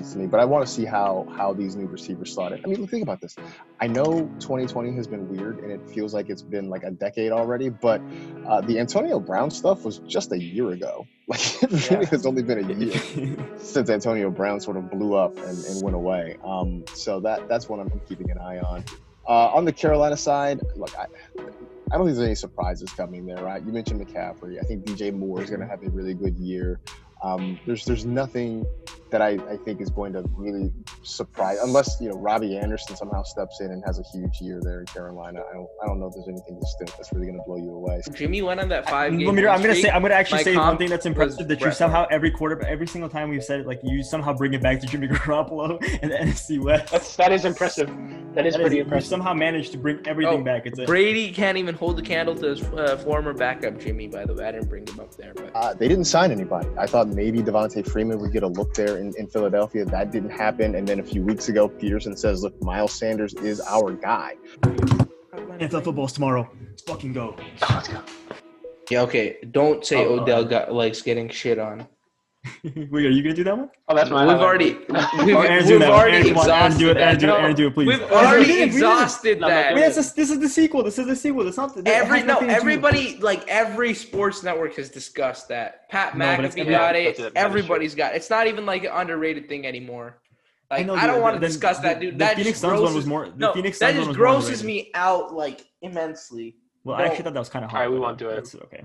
sense to me. But I want to see how how these new receivers started. I mean, think about this. I know 2020 has been weird, and it feels like it's been like a decade already. But uh, the Antonio Brown stuff was just a year ago. Like it really Yeah. has only been a year since Antonio Brown sort of blew up and, and went away. Um, so that that's what I'm keeping an eye on. Uh, on the Carolina side, look, I, I don't think there's any surprises coming there, right? You mentioned McCaffrey. I think DJ Moore is going to have a really good year. Um, there's there's nothing that I, I think is going to really surprise, unless you know Robbie Anderson somehow steps in and has a huge year there in Carolina. I don't I don't know if there's anything distinct that's really going to blow you away. Jimmy went on that five game. Lemire, I'm gonna say I'm gonna actually say one thing that's impressive that you somehow every quarter every single time we've said it like you somehow bring it back to Jimmy Garoppolo and the NFC West. That's that is impressive. That is That pretty you impressive. somehow managed to bring everything Oh, back. It's a, Brady can't even hold the candle to his uh, former backup Jimmy. By the way, I didn't bring him up there, but Uh, they didn't sign anybody. I thought maybe Devonta Freeman would get a look there in, in Philadelphia. That didn't happen. And then a few weeks ago, Pederson says, "Look, Miles Sanders is our guy." NFL football's tomorrow. Let's fucking go. yeah, okay. Don't say Oh, Odell got likes getting shit on. Wait, are you gonna do that one? Oh, that's my We've already we've, Oh, Aaron's we've already Aaron, Aaron, exhausted. Aaron, that. do it. Aaron, do it, please. We've already did it, we did it. exhausted No, no, that. Wait, that's a, this is the sequel. This is the sequel. That's not the Every no, nothing to do- everybody like every sports network has discussed that. Pat No, but it's McAfee every- got it. it. That is Everybody's got. It. It's not even like an underrated thing anymore. Like I, know, I don't want to discuss the- that, dude. The that Phoenix just Suns one grosses, was more. The no, Phoenix that Suns one just grosses me out like immensely. Well, I actually thought that was kind of hard. right, we won't do it. That's okay.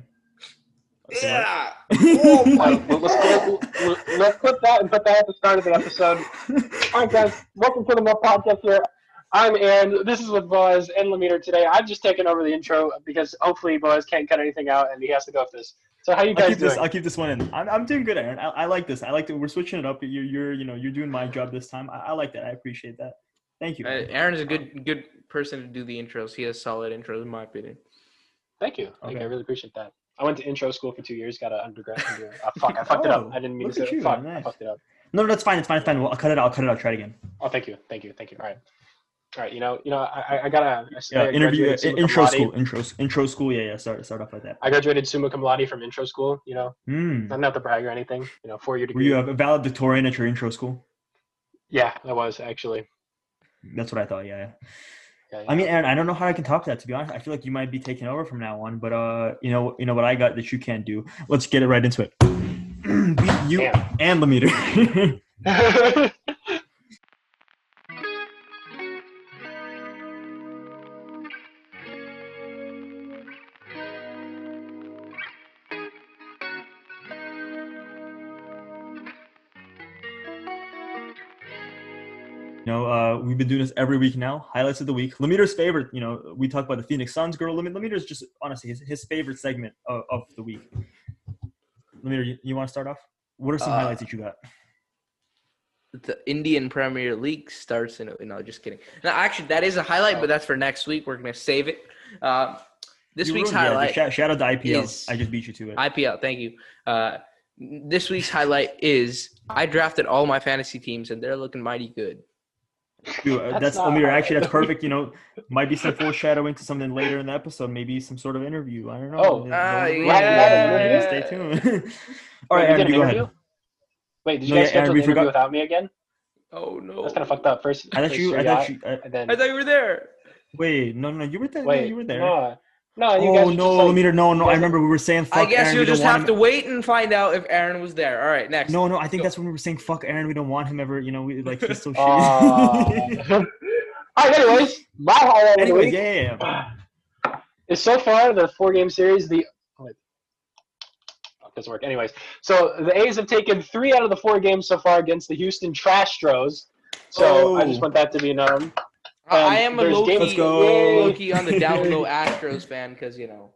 Yeah. oh All right, well, let's, let's, let's put that and put that at the start of the episode. All right, guys, welcome to the More Podcast here. I'm Aaron. This is with Boaz and Lemire today. I've just taken over the intro because hopefully Boaz can't cut anything out and he has to go with this. So how you I'll guys keep this. doing? I'll keep this one in. I'm, I'm doing good, Aaron. I, I like this. I like that we're switching it up. You're, you're, you know, you're doing my job this time. I, I like that. I appreciate that. Thank you. Uh, Aaron is a good good person to do the intros. He has solid intros, in my opinion. Thank you. Thank you. Okay. I really appreciate that. I went to intro school for two years. Got an undergrad. Under, uh, fuck, I fucked it up. Oh, I didn't mean to say you, fuck. I fucked it up. No, no, that's fine. It's fine. It's fine. Well, I'll cut it out. I'll cut it out. Try it again. Oh, thank you, thank you, thank you. All right, all right. You know, you know, I, I- got a Yeah, interview. intro school. Intro. Intro school. Yeah, yeah. Start, start off like that. I graduated summa cum laude from intro school. You know, Hmm. I'm not to brag or anything. You know, four year Were you a valedictorian at your intro school? Yeah, I was actually. That's what I thought. Yeah. yeah. Yeah, yeah. I mean, Aaron, I don't know how I can top that. To be honest, I feel like you might be taking over from now on. But uh, you know, you know what I got that you can't do. Let's get it right into it. You Damn. and the we've been doing this every week now. Highlights of the week. Lemiter's favorite. You know, we talk about the Phoenix Suns girl. Lemiter, Lemiter's just honestly his, his favorite segment of, of the week. Lemiter, you, you want to start off? What are some Uh, highlights that you got? The Indian Premier League starts in. No, just kidding. No, actually, that is a highlight, but that's for next week. We're gonna save it. Uh, this You week's ruined it. Yeah, highlight. Shout, shout out to IPL. I just beat you to it. IPL. Thank you. Uh, this week's highlight is I drafted all my fantasy teams and they're looking mighty good. Dude, uh, That's that's not Lemire. hard. Actually, that's perfect. You know, might be some foreshadowing to something later in the episode. Maybe some sort of interview. I don't know. Oh, uh, ruin it. yeah. Stay tuned. All Wait, right, you Aaron, did you an go interview? ahead. Wait, did you No, guys yeah, schedule we the interview forgot- without me again? Oh no! That's kind of fucked up. First, I thought first you. I thought you. I, and then I thought you were there. wait, no, no, you were there. no, wait, you were there. No, no, you oh guys. no, just like, Lemire, no, no. I remember we were saying. Fuck I guess Aaron, you'll just want have to wait and find out if Aaron was there. All right, next. No, no. I think Go. that's when we were saying fuck Aaron. We don't want him ever. You know, we like he's so shitty. Ah. Aw. All right. Anyways, my highlight of the Anyways, week yeah, yeah, yeah. is so far the four game series. The oh, wait. Oh, it doesn't work. Anyways, so the A's have taken three out of the four games so far against the Houston Trashtros. So I Oh. just want that to be known. I I Um, am a there's low Let's key, go. low key on the down low Astros fan because you know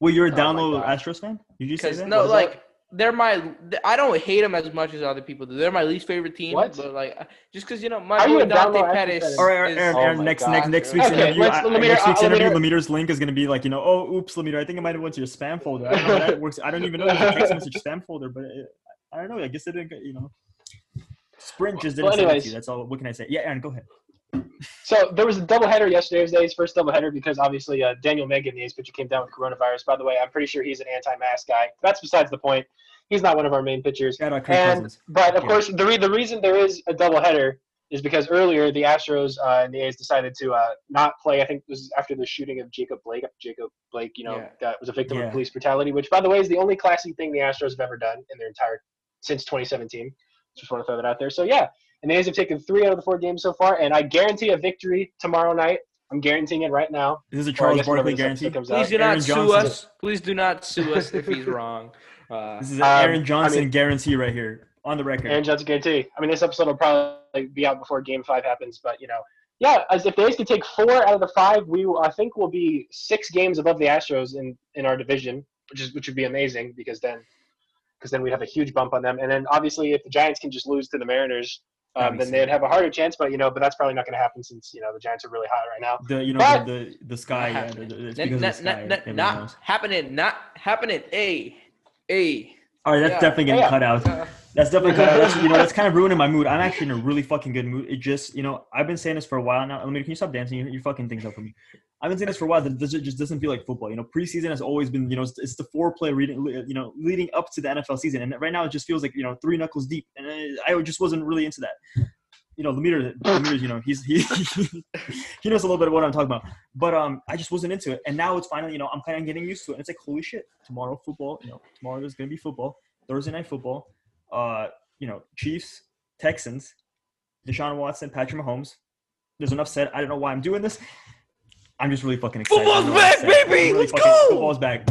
Well, you're a Oh down low God. Astros fan. Did you say that? no What is like they're my I don't hate them as much as other people do. They're my least favorite team. What? But like just because you know my Are you boy a down Dante low Astros Pettis. fan? All right, Aaron, is- Aaron, Oh next, God. next, next week's Okay, interview, let's- I- I- Lemire, next week's uh, interview, Lemire- Lemire's link is gonna be like, you know, oh, oops, Lemire, I think it might have went to your spam folder. I don't know how that works. I don't even know if it's a text message spam folder, but it, I don't know. I guess it didn't, you know. Sprint just didn't Well, send it to anyways. you. That's all. What can I say? Yeah, Aaron, go ahead. So there was a doubleheader yesterday. It was the A's first doubleheader because obviously uh, Daniel Mengden, the A's pitcher, came down with coronavirus. By the way, I'm pretty sure he's an anti-mask guy. That's besides the point. he's not one of our main pitchers. Out And but of Yeah. course, the re- the reason there is a doubleheader is because earlier the Astros uh, and the A's decided to uh, not play. I think this is after the shooting of Jacob Blake. Jacob Blake, you know, Yeah. that was a victim Yeah. of police brutality, which, by the way, is the only classy thing the Astros have ever done in their entire since 2017. Just want to throw that out there. So yeah, and the A's have taken three out of the four games so far, and I guarantee a victory tomorrow night. I'm guaranteeing it right now. This is a Charles guess Barkley guarantee. episode comes Please out. do Aaron not sue Johnson. us. Please do not sue us if he's wrong. Uh, This is an Um, Aaron I Johnson mean- guarantee right here on the record. Aaron Johnson guarantee. I mean, this episode will probably be out before Game Five happens, but you know, yeah. As if the A's could take four out of the five, we I think we'll be six games above the Astros in in our division, which is which would be amazing because then because then we'd have a huge bump on them. And then obviously, if the Giants can just lose to the Mariners, um, then they'd have a harder chance. But you know, but that's probably not going to happen since you know the Giants are really hot right now. the you know But- the, the the sky. not Yeah, happening. the- the- it's Not- of the sky. not- not- not happening. Not happening. A, a. All right, that's yeah. definitely getting Yeah. cut out. Uh, That's definitely kind of that's, you know that's kind of ruining my mood. I'm actually in a really fucking good mood. It just you know I've been saying this for a while now. I mean, can you stop dancing? You're, you're fucking things up for me. I've been saying this for a while. That this just doesn't feel like football. You know, preseason has always been you know it's, it's the foreplay reading you know leading up to the NFL season, and right now it just feels like you know three knuckles deep, and I, just wasn't really into that. You know, Lemire, Lemire's, you know, he's he he knows a little bit of what I'm talking about, but um, I just wasn't into it, and now it's finally you know I'm kind of getting used to it. And it's like holy shit, tomorrow football. You know, tomorrow there's gonna be football. Thursday night football uh, you know, Chiefs, Texans, Deshaun Watson, Patrick Mahomes. There's enough said. I don't know why I'm doing this. I'm just really fucking excited. I don't know Football's what to back, say. I'm baby! really Let's fucking- go! Football's back.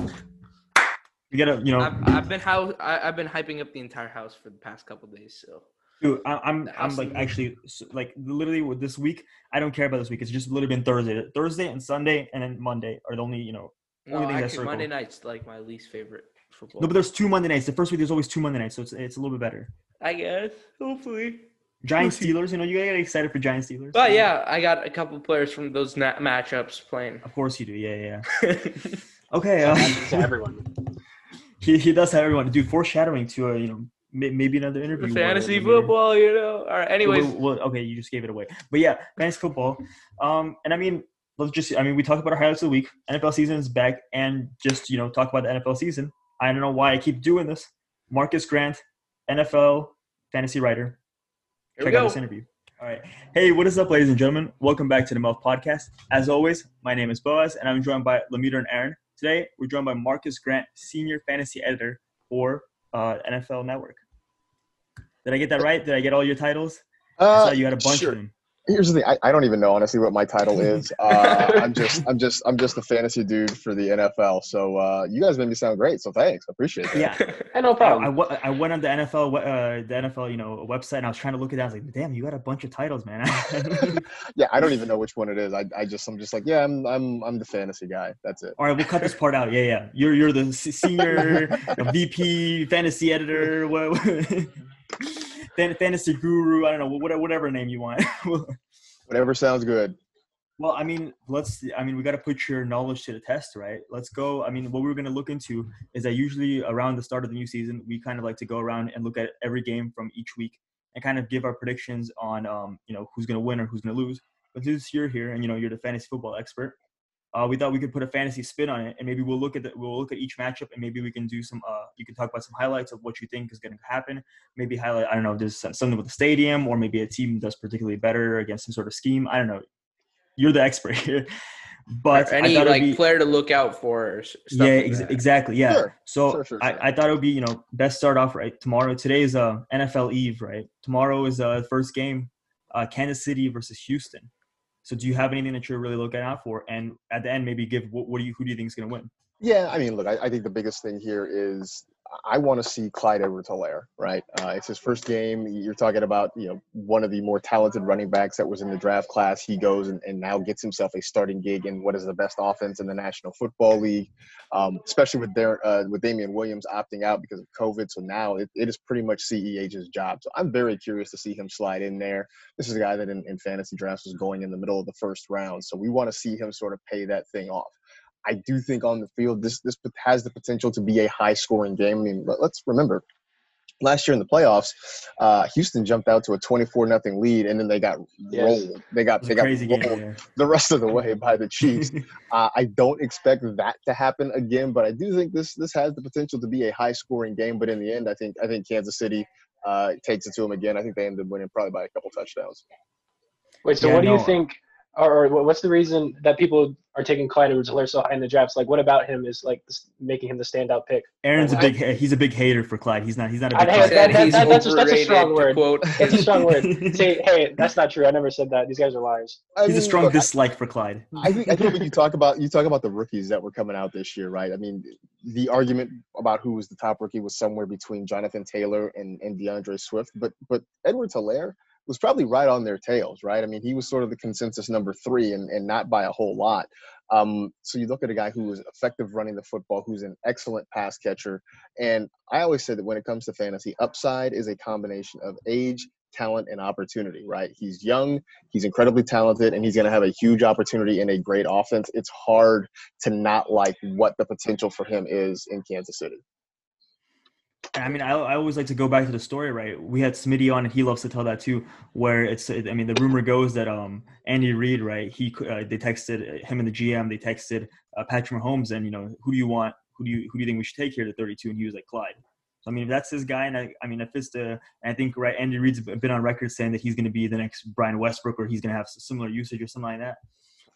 You gotta, you know, I've, I've been how I, I've been hyping up the entire house for the past couple days. So dude, I, I'm, I'm like actually, like literally with this week, I don't care about this week. It's just literally been Thursday, Thursday and Sunday, and then Monday are the only, you know. no, Only things I actually circle. Monday night's like my least favorite football. No, but there's two Monday nights. The first week there's always two Monday nights, so it's it's a little bit better. I guess hopefully. Giants Steelers, you know, you gotta get excited for Giants Steelers. But yeah, I got a couple players from those na- matchups playing. Of course you do. Yeah, yeah. Okay. to Uh, everyone. he, he does have everyone to do foreshadowing to a you know may, maybe another interview. where Fantasy Lemire- football, you know. All right. Anyways, Well, well, okay, you just gave it away. But yeah, fantasy football. Um, and I mean, let's just. I mean, we talked about our highlights of the week. NFL season is back, and just you know talk about the NFL season. I don't know why I keep doing this. Marcas Grant, NFL fantasy writer. Here we Check out this interview. All right. Hey, what is up, ladies and gentlemen? Welcome back to the Muffed Podcast. As always, my name is Boaz, and I'm joined by Lamita and Aaron. Today, we're joined by Marcas Grant, Senior Fantasy Editor for uh, NFL Network. Did I get that right? Did I get all your titles? I Uh, saw you had a bunch sure. of them. Here's the thing. I, I don't even know honestly what my title is. Uh, I'm just I'm just I'm just a fantasy dude for the NFL. So uh, you guys made me sound great. So thanks. I appreciate that. Yeah, Hey, no I, problem. I, wa- I went on the NFL uh, the NFL you know website and I was trying to look it down. I was like, damn, you got a bunch of titles, man. Yeah, I don't even know which one it is. I, I just I'm just like yeah, I'm I'm I'm the fantasy guy. That's it. All right, we'll cut this part out. Yeah, yeah. You're you're the senior VP fantasy editor, what, fan- fantasy guru. I don't know, whatever, whatever name you want. Whatever sounds good. well, I mean, let's. I mean, we got to put your knowledge to the test, right? Let's go. I mean, what we're going to look into is that usually around the start of the new season, we kind of like to go around and look at every game from each week and kind of give our predictions on, um, you know, who's going to win or who's going to lose. But since you're here and you know you're the fantasy football expert, uh, we thought we could put a fantasy spin on it, and maybe we'll look at the, we'll look at each matchup, and maybe we can do some. Uh, you can talk about some highlights of what you think is going to happen. Maybe highlight. I don't know. There's something with the stadium, or maybe a team does particularly better against some sort of scheme. I don't know. You're the expert here, but Or I any thought it'd like be, player to look out for. Or stuff yeah, ex- that. exactly. Yeah. Sure. So Sure, sure, I, sure. I thought it would be you know best start off right tomorrow. Today is uh, NFL Eve, right? Tomorrow is uh, first game, uh, Kansas City versus Houston. So do you have anything that you're really looking out for? And at the end, maybe give what, what do you who do you think is going to win? Yeah, I mean, look, I, I think the biggest thing here is I want to see Clyde Edwards-Helaire, right? Uh, it's his first game. You're talking about, you know, one of the more talented running backs that was in the draft class. He goes and, and now gets himself a starting gig in what is the best offense in the National Football League, um, especially with their, uh, with Damien Williams opting out because of COVID. So now it, it is pretty much CEH's job. So I'm very curious to see him slide in there. This is a guy that in, in fantasy drafts was going in the middle of the first round. So we want to see him sort of pay that thing off. I do think on the field this this has the potential to be a high scoring game. I mean, let, us remember, last year in the playoffs, uh, Houston jumped out to a 24 nothing lead, and then they got Yes. rolled. They got they got crazy rolled game. Yeah. the rest of the way by the Chiefs. uh, I don't expect that to happen again, but I do think this this has the potential to be a high scoring game. But in the end, I think I think Kansas City uh, takes it to them again. I think they end up winning probably by a couple touchdowns. Wait, so Yeah, what do you think, or, or what's the reason that people are taking Clyde Edwards-Helaire so high in the drafts? Like, what about him is like making him the standout pick? Aaron's a big he's a big hater for Clyde. He's not he's not a I- big hey, Clyde that- that- that's a- that's a strong word. quote That's a strong word. Say, hey, that's not true. I never said that. These guys are liars. I He's a strong look, I- dislike for Clyde. I think I think when you talk about you talk about the rookies that were coming out this year, right? I mean, the argument about who was the top rookie was somewhere between Jonathan Taylor and, and DeAndre Swift, but but Edwards-Helaire was probably right on their tails, right? I mean, he was sort of the consensus number three, and, and not by a whole lot. Um, so you look at a guy who is effective running the football, who's an excellent pass catcher, and I always said that when it comes to fantasy, upside is a combination of age, talent, and opportunity, right? He's young, he's incredibly talented and he's going to have a huge opportunity in a great offense. It's hard to not like what the potential for him is in Kansas City. I mean, I, I always like to go back to the story, right? We had Smitty on, and he loves to tell that too. Where it's, I mean, the rumor goes that um Andy Reid, right? He uh, they texted him and the GM, they texted uh, Patrick Mahomes, and you know, who do you want? Who do you who do you think we should take here to 32? And he was like Clyde. So, I mean, if that's his guy, and I, I mean, if it's the, I think right, Andy Reid's been on record saying that he's going to be the next Brian Westbrook, or he's going to have similar usage or something like that.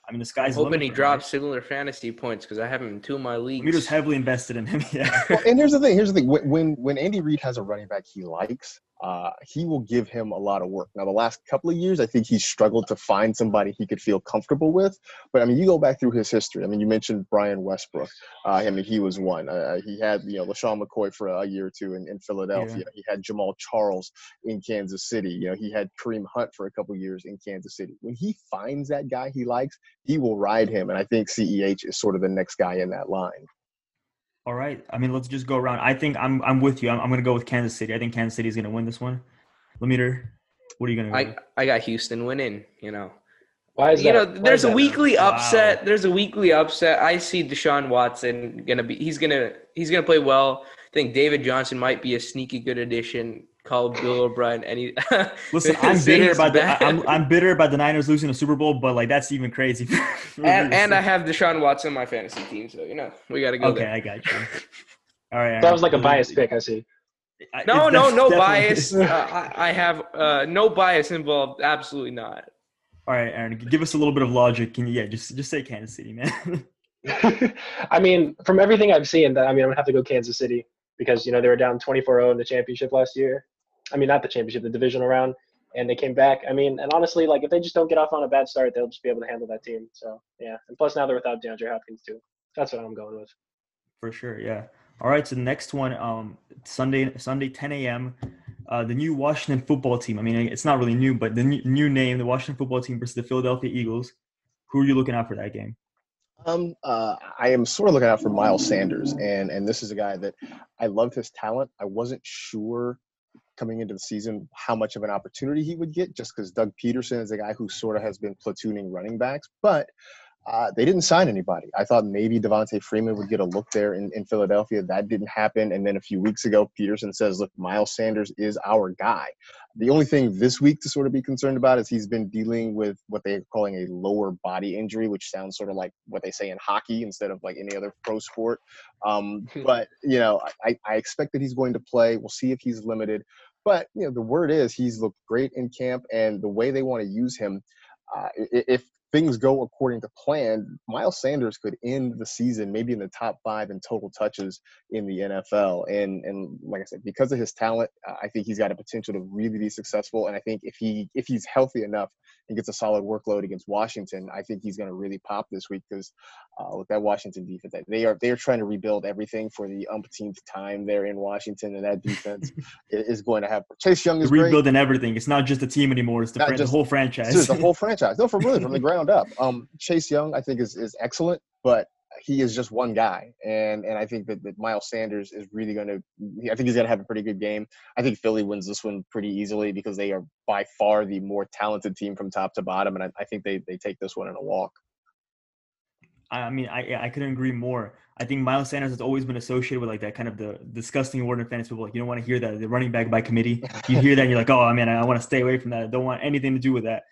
I mean, the I'm hoping he for him, drops similar fantasy points because I have him in two of my Right? leagues. Meter's heavily invested in him. Yeah. Well, and here's the thing. Here's the thing. When when, when Andy Reid has a running back he likes, uh, he will give him a lot of work. Now, the last couple of years, I think he's struggled to find somebody he could feel comfortable with. But I mean, you go back through his history. I mean, you mentioned Brian Westbrook. Uh, I mean, he was one. Uh, he had you know LeSean McCoy for a year or two in, in Philadelphia. He had Jamaal Charles in Kansas City. You know, he had Kareem Hunt for a couple of years in Kansas City. When he finds that guy he likes, he will ride him. And I think CEH is sort of the next guy in that line. All right. I mean, let's just go around. I think I'm I'm with you. I'm, I'm going to go with Kansas City. I think Kansas City is going to win this one. Lemeter, what are you going to go? I, with? I got Houston winning, you know. Why is You know, that? Why there's is a that? weekly Wow. upset. There's a weekly upset. I see Deshaun Watson gonna be. He's gonna. He's gonna play well. I think David Johnson might be a sneaky good addition. Call Bill O'Brien. Any. Listen, I'm bitter he's about the bad. I- I'm, I'm bitter about the Niners losing the Super Bowl, but like that's even crazy. and and. I have Deshaun Watson on my fantasy team, so you know we got to go okay, there. I got you. All right. That was like a Aaron. biased pick. I see. I- No, it's no, def- no bias. Uh, I, I have uh, no bias involved. Absolutely not. All right, Aaron, give us a little bit of logic. Can you, yeah, just just say Kansas City, man. I mean, from everything I've seen, that I mean, I'm gonna have to go Kansas City because you know they were down 24-0 in the championship last year. I mean, not the championship, the divisional round, and they came back. I mean, and honestly, like if they just don't get off on a bad start, they'll just be able to handle that team. So yeah, and plus now they're without DeAndre Hopkins too. That's what I'm going with. For sure, yeah. All right, so the next one, um, Sunday, Sunday, 10 a.m. Uh, the new Washington football team. I mean, it's not really new, but the new, new name, the Washington football team versus the Philadelphia Eagles. Who are you looking out for that game? Um, uh, I am sort of looking out for Miles Sanders, and and this is a guy that I loved his talent. I wasn't sure coming into the season how much of an opportunity he would get, just because Doug Pederson is a guy who sort of has been platooning running backs, but. Uh, they didn't sign anybody. I thought maybe Devonta Freeman would get a look there in, in Philadelphia. That didn't happen. And then a few weeks ago, Pederson says, look, Miles Sanders is our guy. The only thing this week to sort of be concerned about is he's been dealing with what they're calling a lower body injury, which sounds sort of like what they say in hockey instead of like any other pro sport. Um, but you know, I, I expect that he's going to play. We'll see if he's limited. But you know, the word is he's looked great in camp, and the way they want to use him, uh, if things go according to plan, Miles Sanders could end the season maybe in the top five in total touches in the NFL. And and like I said, because of his talent, I think he's got a potential to really be successful. And I think if he if he's healthy enough and gets a solid workload against Washington, I think he's going to really pop this week because uh, with that Washington defense, they are they are trying to rebuild everything for the umpteenth time there in Washington, and that defense is going to have Chase Young is great. rebuilding everything. It's not just the team anymore. It's the, fran- the whole franchise. is the whole franchise. No, from really from the ground up. Um, Chase Young, I think, is is excellent, but he is just one guy, and and I think that, that Miles Sanders is really going to. I think he's going to have a pretty good game. I think Philly wins this one pretty easily because they are by far the more talented team from top to bottom, and I, I think they they take this one in a walk. I I mean, I I couldn't agree more. I think Miles Sanders has always been associated with like that kind of the disgusting word in fantasy football. Like you don't want to hear that the running back by committee. You hear that and you're like, oh man, I want to stay away from that. I don't want anything to do with that.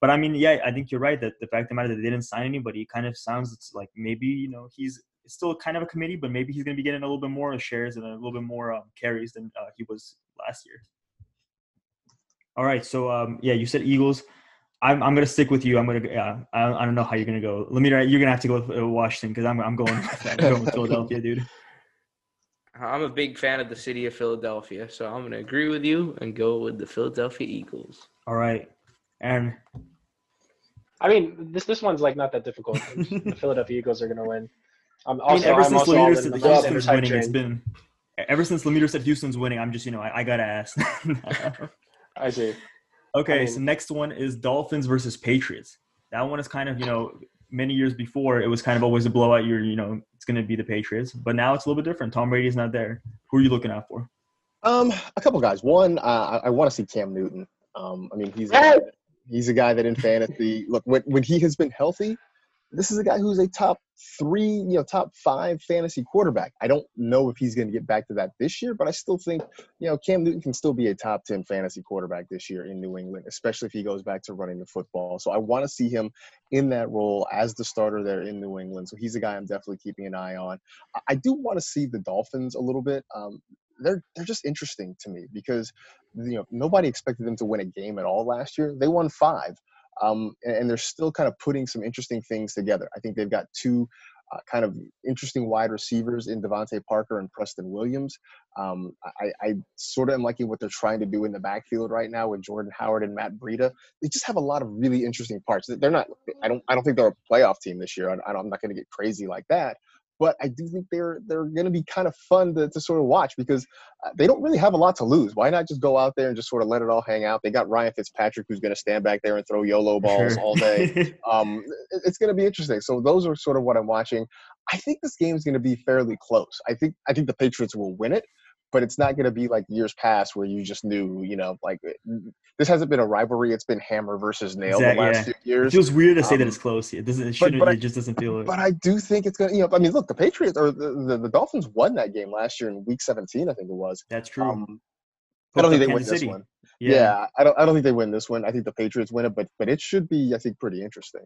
But I mean, yeah, I think you're right that the fact of the matter that they didn't sign anybody kind of sounds it's like maybe you know he's still kind of a committee, but maybe he's going to be getting a little bit more shares and a little bit more um, carries than uh, he was last year. All right, so um, yeah, you said Eagles. I'm, I'm gonna stick with you. I'm gonna yeah. I, I don't know how you're gonna go. Let me. You're gonna have to go with uh, Washington because I'm I'm going, I'm going with Philadelphia, dude. I'm a big fan of the city of Philadelphia, so I'm gonna agree with you and go with the Philadelphia Eagles. All right, and I mean, this this one's like not that difficult. the Philadelphia Eagles are gonna win. Um, I mean, ever I'm since also Lemieux said the the Houston's hype winning, it's been ever since Lemieux said Houston's winning. I'm just you know I, I gotta ask. I see. okay, I so next one is Dolphins versus Patriots. That one is kind of you know many years before it was kind of always a blowout. You're you know it's gonna be the Patriots, but now it's a little bit different. Tom Brady's not there. Who are you looking out for? Um, a couple guys. One, uh, I, I want to see Cam Newton. Um, I mean, he's a Hey! He's a guy that in fantasy, look when when he has been healthy, this is a guy who's a top three, you know, top five fantasy quarterback. I don't know if he's going to get back to that this year, but I still think, you know, Cam Newton can still be a top ten fantasy quarterback this year in New England, especially if he goes back to running the football. So I want to see him in that role as the starter there in New England. So he's a guy I'm definitely keeping an eye on. I do want to see the Dolphins a little bit. Um, they're they're just interesting to me because you know nobody expected them to win a game at all last year. They won five, um, and, and they're still kind of putting some interesting things together. I think they've got two. Uh, kind of interesting wide receivers in DeVante Parker and Preston Williams. Um, I, I sort of am liking what they're trying to do in the backfield right now with Jordan Howard and Matt Breida. They just have a lot of really interesting parts. They're not. I don't. I don't think they're a playoff team this year. I, I'm not going to get crazy like that but I do think they're they're going to be kind of fun to, to sort of watch because uh, they don't really have a lot to lose. Why not just go out there and just sort of let it all hang out? They got Ryan Fitzpatrick who's going to stand back there and throw YOLO balls Sure. all day. um, it- it's going to be interesting. So those are sort of what I'm watching. I think this game is going to be fairly close. I think I think the Patriots will win it, but it's not going to be like years past where you just knew, you know, like this hasn't been a rivalry. It's been hammer versus nail Exact- the last yeah. few years. it feels weird to say that Um, it's close. It doesn't. It shouldn't. but I- it just doesn't feel. Like But I do think it's gonna. You know, I mean, look, the Patriots or the, the, the Dolphins won that game last year in Week 17, I think it was. that's true. Um, I don't think they win Kansas this City. one. Yeah. I don't. I don't think they win this one. I think the Patriots win it, but but it should be, I think, pretty interesting.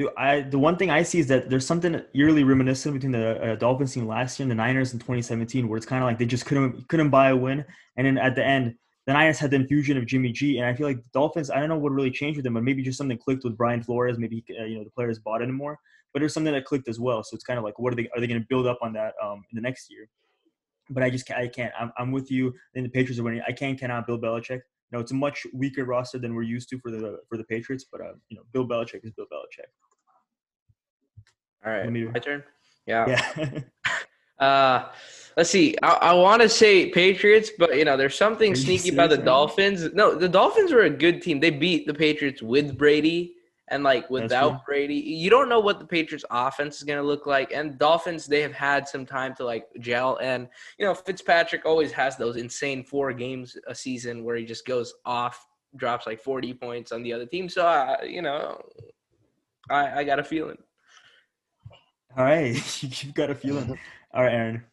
Dude, I the one thing I see is that there's something eerily reminiscent between the uh, Dolphins team last year and the Niners in 2017, where it's kind of like they just couldn't couldn't buy a win, and then at the end, the Niners had the infusion of Jimmy G, and I feel like the Dolphins. I don't know what really changed with them, but maybe just something clicked with Brian Flores. Maybe uh, you know the players bought it more, but there's something that clicked as well. So it's kind of like, what are they are they going to build up on that um, in the next year? But I just I can't. I'm, I'm with you. And the Patriots are winning. I can't cannot Bill Belichick. You know, it's a much weaker roster than we're used to for the for the Patriots, but uh, you know, Bill Belichick is Bill Belichick. All right, my turn. Yeah. Yeah. Uh, let's see. I, I want to say Patriots, but you know, there's something sneaky about the? Dolphins. No, the Dolphins were a good team. They beat the Patriots with Brady and like without Brady. You don't know what the Patriots offense is going to look like. And Dolphins, they have had some time to like gel. And you know, Fitzpatrick always has those insane four games a season where he just goes off, drops like 40 points on the other team. So uh, you know, I I got a feeling. All right, you've got a feeling. All right, Aaron.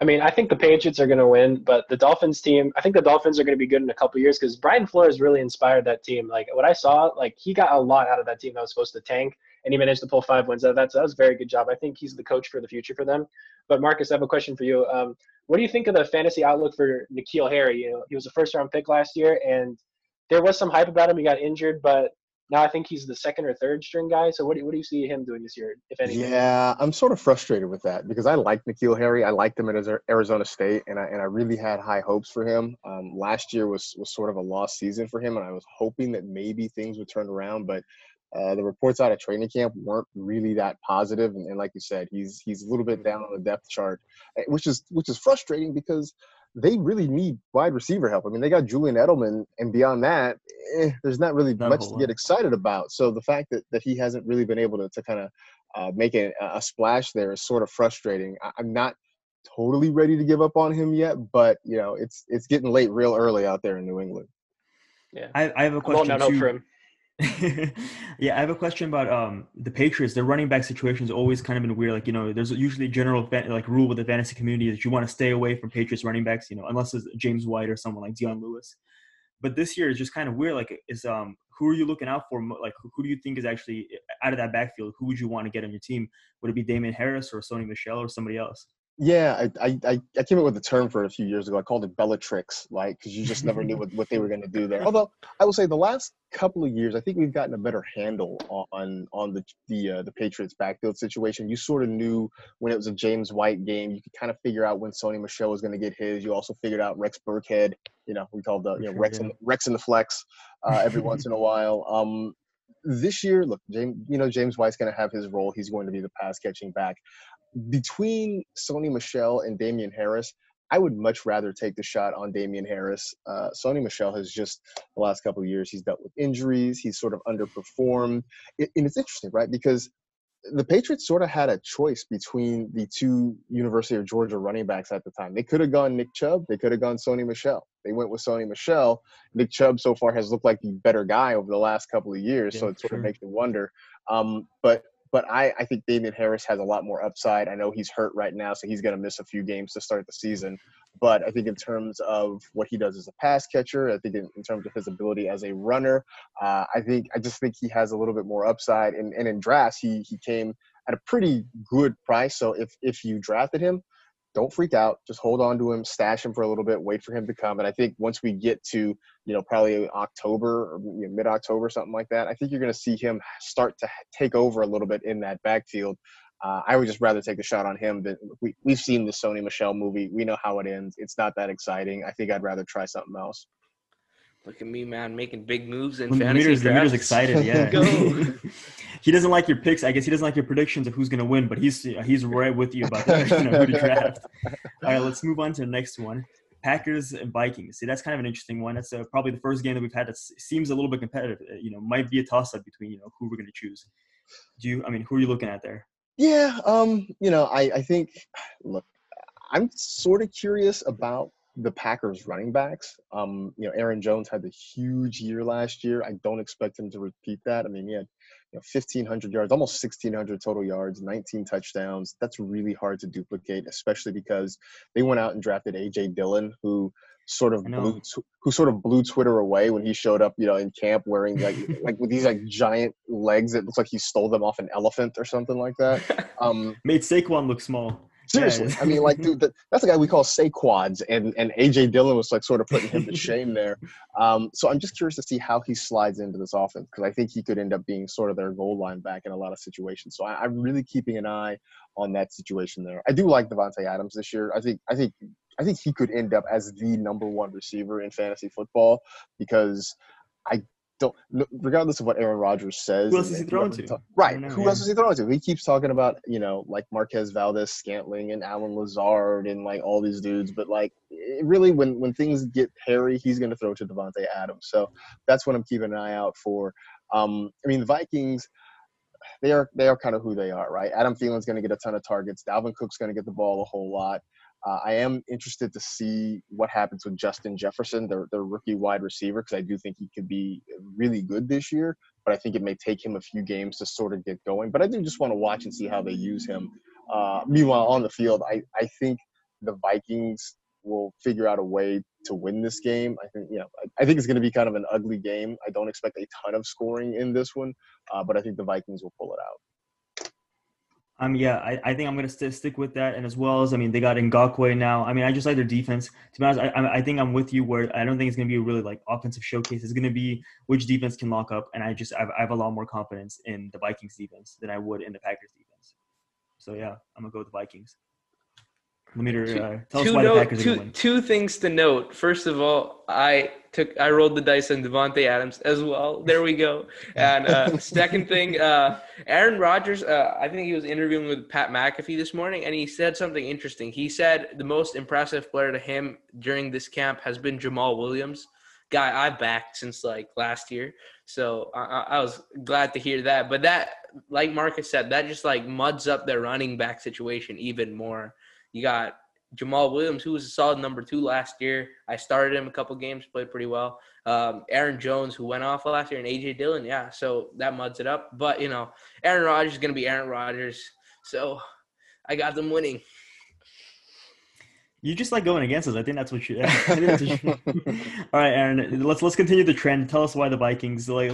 I mean, I think the Patriots are going to win, but the Dolphins team, I think the Dolphins are going to be good in a couple years because Brian Flores really inspired that team. Like what I saw, like he got a lot out of that team that was supposed to tank, and he managed to pull five wins out of that. So that was a very good job. I think he's the coach for the future for them. But Marcas, I have a question for you. Um, what do you think of the fantasy outlook for N'Keal Harry? You know, he was a first round pick last year, and there was some hype about him. He got injured, but now I think he's the second or third string guy. So what do, what do you see him doing this year, if anything? Yeah, I'm sort of frustrated with that because I like N'Keal Harry. I liked him at Ari- Arizona State, and I and I really had high hopes for him. Um, last year was was sort of a lost season for him, and I was hoping that maybe things would turn around. But uh, the reports out of training camp weren't really that positive, and, and like you said, he's he's a little bit down on the depth chart, eh, which is which is frustrating because they really need wide receiver help. I mean, they got Julian Edelman, and beyond that, eh, there's not really Not much whole to get excited about. So the fact that, that he hasn't really been able to, to kind of uh, make a, a splash there is sort of frustrating. I, I'm not totally ready to give up on him yet, but you know, it's it's getting late real early out there in New England. Yeah. I, I have a I'm holding question out hope too. for him. yeah, I have a question about um the Patriots. Their running back situation has always kind of been weird. Like you know, there's usually a general like rule with the fantasy community that you want to stay away from Patriots running backs. You know, unless it's James White or someone like Dion Lewis. But this year is just kind of weird. Like, is um who are you looking out for? Like, who do you think is actually out of that backfield? Who would you want to get on your team? Would it be Damien Harris or Sony Michel or somebody else? Yeah, I, I, I came up with a term for it a few years ago. I called it Bellatrix, like because you just never knew what, what they were going to do there. Although I will say the last couple of years, I think we've gotten a better handle on on the the uh, the Patriots backfield situation. You sort of knew when it was a James White game. You could kind of figure out when Sony Michel was going to get his. You also figured out Rex Burkhead. You know, we called the you know Rex Rex in the flex uh, every once in a while. Um, this year, look, James, you know James White's going to have his role. He's going to be the pass catching back between Sony Michel and Damien Harris, I would much rather take the shot on Damien Harris. Uh, Sony Michel has just the last couple of years he's dealt with injuries. He's sort of underperformed, it, and it's interesting, right? Because the Patriots sort of had a choice between the two University of Georgia running backs at the time. They could have gone Nick Chubb. They could have gone Sony Michel. They went with Sony Michel. Nick Chubb so far has looked like the better guy over the last couple of years, so Yeah, it sort sure. of makes you wonder. Um, but but I, I think Damien Harris has a lot more upside. I know he's hurt right now, so he's going to miss a few games to start the season. But I think in terms of what he does as a pass catcher, I think in, in terms of his ability as a runner, uh, I think I just think he has a little bit more upside. And, and in drafts, he he came at a pretty good price. So if if you drafted him, don't freak out. Just hold on to him, stash him for a little bit, wait for him to come. And I think once we get to you know probably October or you know, mid October, something like that, I think you're going to see him start to take over a little bit in that backfield. Uh, I would just rather take a shot on him. Than we we've seen the Sony Michel movie. We know how it ends. It's not that exciting. I think I'd rather try something else. Look at me, man, making big moves in The fantasy meter's, the meter's excited. Yeah. Go. he doesn't like your picks. I guess he doesn't like your predictions of who's going to win, but he's he's right with you about that, you know, who to draft. All right, let's move on to the next one. Packers and Vikings. See, that's kind of an interesting one. That's uh, probably the first game that we've had that seems a little bit competitive. Uh, You know, might be a toss up between you know who we're going to choose. Do you? I mean, who are you looking at there? Yeah, um, you know, I, I think look, I'm sort of curious about the Packers running backs. Um, you know, Aaron Jones had a huge year last year. I don't expect him to repeat that. I mean, he had you know 1500 yards, almost 1600 total yards, 19 touchdowns. That's really hard to duplicate, especially because they went out and drafted AJ Dillon, who sort of blew who sort of blew Twitter away when he showed up, you know, in camp wearing like like with these like giant legs. It looks like he stole them off an elephant or something like that. Um, Made Saquon look small. Seriously, Yeah. I mean, like, dude, that, that's the guy we call Saquads, and and AJ Dillon was like sort of putting him to shame there. Um, so I'm just curious to see how he slides into this offense because I think he could end up being sort of their goal line back in a lot of situations. So I, I'm really keeping an eye on that situation there. I do like Davante Adams this year. I think I think I think he could end up as the number one receiver in fantasy football because I don't, no- regardless of what Aaron Rodgers says. Who else is he throwing to? ta- Right. Know, Who yeah. else is he throwing to? He keeps talking about, you know, like Marquez Valdes-Scantling and Allen Lazard and like all these dudes. But like, it really, when, when things get hairy, he's going to throw to Davante Adams. So that's what I'm keeping an eye out for. Um, I mean, the Vikings, they are they are kind of who they are, right? Adam Thielen's going to get a ton of targets. Dalvin Cook's going to get the ball a whole lot. Uh, I am interested to see what happens with Justin Jefferson, their, their rookie wide receiver, because I do think he could be really good this year. But I think it may take him a few games to sort of get going. But I do just want to watch and see how they use him. Uh, meanwhile, on the field, I, I think the Vikings will figure out a way to win this game. I think you know I, I think it's going to be kind of an ugly game. I don't expect a ton of scoring in this one, uh, but I think the Vikings will pull it out. Um, yeah, I, I think I'm gonna st- stick with that, and as well as I mean, they got Ngakoue now. I mean, I just like their defense. To be honest, I, I think I'm with you where I don't think it's gonna be a really like offensive showcase. It's gonna be which defense can lock up, and I just I've, I have a lot more confidence in the Vikings defense than I would in the Packers defense. So yeah, I'm gonna go with the Vikings. Let me Two- uh, tell us why note- the Packers are two, win. two things to note. First of all, I took I rolled the dice on Davante Adams as well. There we go. And uh, second thing, uh, Aaron Rodgers. Uh, I think he was interviewing with Pat McAfee this morning, and he said something interesting. He said the most impressive player to him during this camp has been Jamaal Williams, guy I backed since like last year. So I, I I was glad to hear that. But that, like Marcas said, that just like muds up their running back situation even more. You got Jamaal Williams, who was a solid number two last year. I started him a couple games, played pretty well. Um, Aaron Jones, who went off last year, and AJ Dillon, yeah. So that muds it up. But you know, Aaron Rodgers is going to be Aaron Rodgers. So I got them winning. You just like going against us. I think that's what you. That's what you All right, Aaron. Let's let's continue the trend. Tell us why the Vikings like.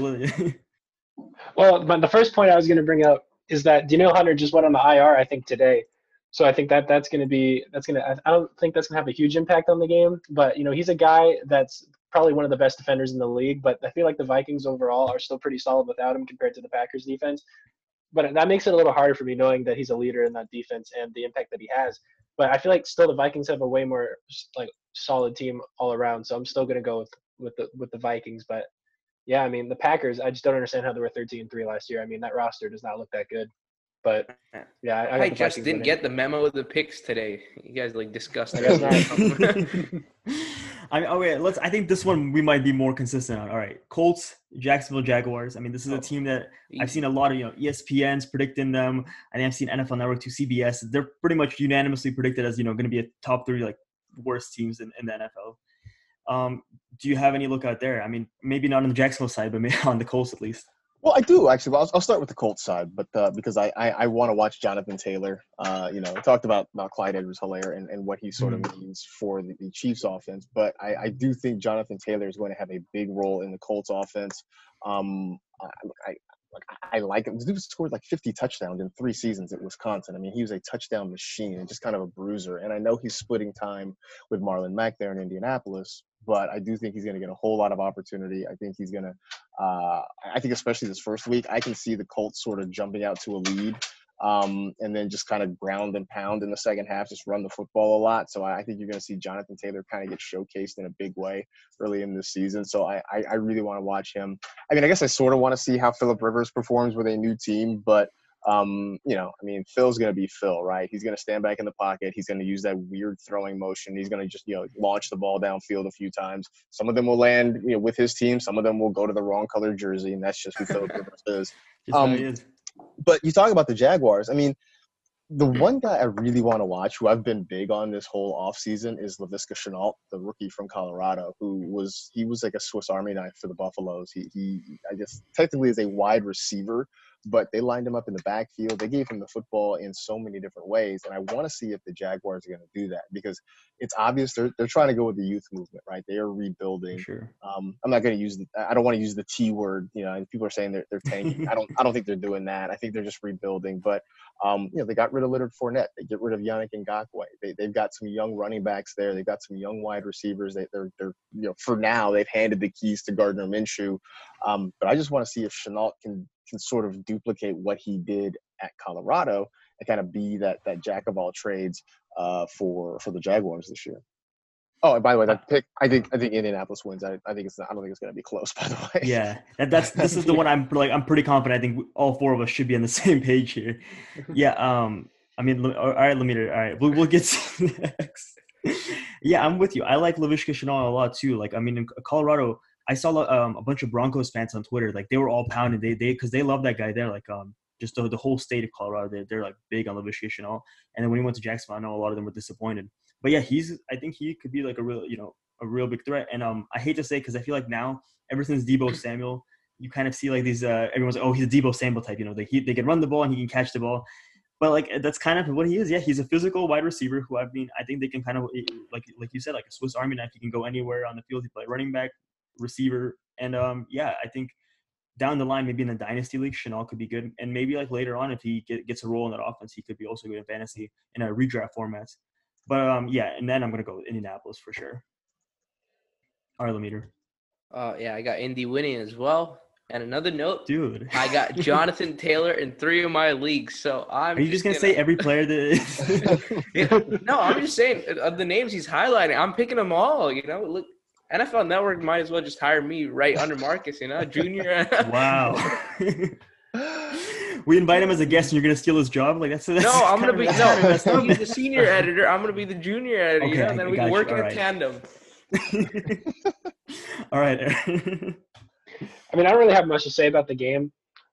well, but the first point I was going to bring up is that Danielle Hunter just went on the IR. I think today. So I think that that's going to be that's going to I don't think that's going to have a huge impact on the game, but you know he's a guy that's probably one of the best defenders in the league. But I feel like the Vikings overall are still pretty solid without him compared to the Packers defense. But that makes it a little harder for me knowing that he's a leader in that defense and the impact that he has. But I feel like still the Vikings have a way more like solid team all around. So I'm still going to go with with the with the Vikings. But yeah, I mean the Packers. I just don't understand how they were 13 and three last year. I mean that roster does not look that good. But yeah, I, I, I just didn't get the memo of the picks today. You guys like discussed. I I mean, okay, let's. I think this one we might be more consistent on. All right, Colts, Jacksonville Jaguars. I mean, this is a oh, team that I've seen a lot of you know ESPN's predicting them, I and I've seen NFL Network to CBS. They're pretty much unanimously predicted as you know going to be a top three like worst teams in, in the NFL. Um, do you have any look out there? I mean, maybe not on the Jacksonville side, but maybe on the Colts at least. Well, I do actually. Well, I'll, I'll start with the Colts side, but uh, because I, I, I want to watch Jonathan Taylor. Uh, you know, talked about, about Clyde Edwards-Helaire and, and what he sort mm-hmm. of means for the, the Chiefs offense, but I, I do think Jonathan Taylor is going to have a big role in the Colts offense. Um, I, I, I like him. This dude scored like 50 touchdowns in three seasons at Wisconsin. I mean, he was a touchdown machine and just kind of a bruiser. And I know he's splitting time with Marlon Mack there in Indianapolis, but I do think he's going to get a whole lot of opportunity. I think he's going to, uh, I think especially this first week, I can see the Colts sort of jumping out to a lead um, and then just kind of ground and pound in the second half, just run the football a lot. So I, think you're going to see Jonathan Taylor kind of get showcased in a big way early in this season. So I, I, I really want to watch him. I mean, I guess I sort of want to see how Philip Rivers performs with a new team, but – um, you know, I mean, Phil's going to be Phil, right? He's going to stand back in the pocket. He's going to use that weird throwing motion. He's going to just, you know, launch the ball downfield a few times. Some of them will land, you know, with his team. Some of them will go to the wrong color jersey, and that's just who Philip Rivers is. Um, is. But you talk about the Jaguars. I mean, the mm-hmm. one guy I really want to watch, who I've been big on this whole offseason, is Laviska Shenault, the rookie from Colorado, who was he was like a Swiss Army knife for the Buffaloes. He he I guess technically is a wide receiver, but they lined him up in the backfield. They gave him the football in so many different ways. And I want to see if the Jaguars are going to do that because it's obvious they're, they're trying to go with the youth movement, right? They are rebuilding. Sure. Um, I'm not going to use the, I don't want to use the T word, you know, people are saying they're, they're tanking. I don't, I don't think they're doing that. I think they're just rebuilding, but um, you know, they got rid of Leonard Fournette. They get rid of Yannick Ngakoue. They, they've got some young running backs there. They've got some young wide receivers. They, they're, they're, you know, for now they've handed the keys to Gardner Minshew. Um, but I just want to see if Shenault can can sort of duplicate what he did at Colorado and kind of be that that jack of all trades uh, for for the Jaguars this year. Oh, and by the way, that pick, I think I think Indianapolis wins. I, I think it's not, I don't think it's going to be close. By the way, yeah, that, that's this is the one I'm like I'm pretty confident. I think all four of us should be on the same page here. Yeah, um, I mean, all right, let me. All right, we'll, we'll get to next. yeah, I'm with you. I like Laviska Shenault a lot too. Like, I mean, in Colorado, I saw um, a bunch of Broncos fans on Twitter, like they were all pounding. They they because they love that guy there. Like um just the, the whole state of Colorado, they, they're like big on Laviska Shenault. And then when he went to Jacksonville, I know a lot of them were disappointed. But yeah, he's I think he could be like a real you know a real big threat. And um I hate to say because I feel like now ever since Deebo Samuel, you kind of see like these uh everyone's like oh he's a Deebo Samuel type. You know they he, they can run the ball and he can catch the ball. But like that's kind of what he is. Yeah, he's a physical wide receiver who I mean I think they can kind of like like you said like a Swiss Army knife. He can go anywhere on the field. He play running back, receiver, and um, yeah, I think down the line, maybe in the dynasty league, Shenault could be good, and maybe like later on, if he get, gets a role in that offense, he could be also good in fantasy in a redraft format. But um, yeah, and then I'm gonna go with Indianapolis for sure. All right, Lemeter. Uh, yeah, I got Indy winning as well. And another note, dude, I got Jonathan Taylor in three of my leagues. So I'm. Are you just, gonna, gonna, say every player that? yeah, no, I'm just saying of the names he's highlighting. I'm picking them all. You know, look, NFL Network might as well just hire me right under Marcas, you know, junior. wow. we invite him as a guest, and you're gonna steal his job? Like that's, that's no. I'm gonna be no. He's the senior editor. I'm gonna be the junior editor. Okay, you know, and then we work in a tandem. All right. I mean, I don't really have much to say about the game,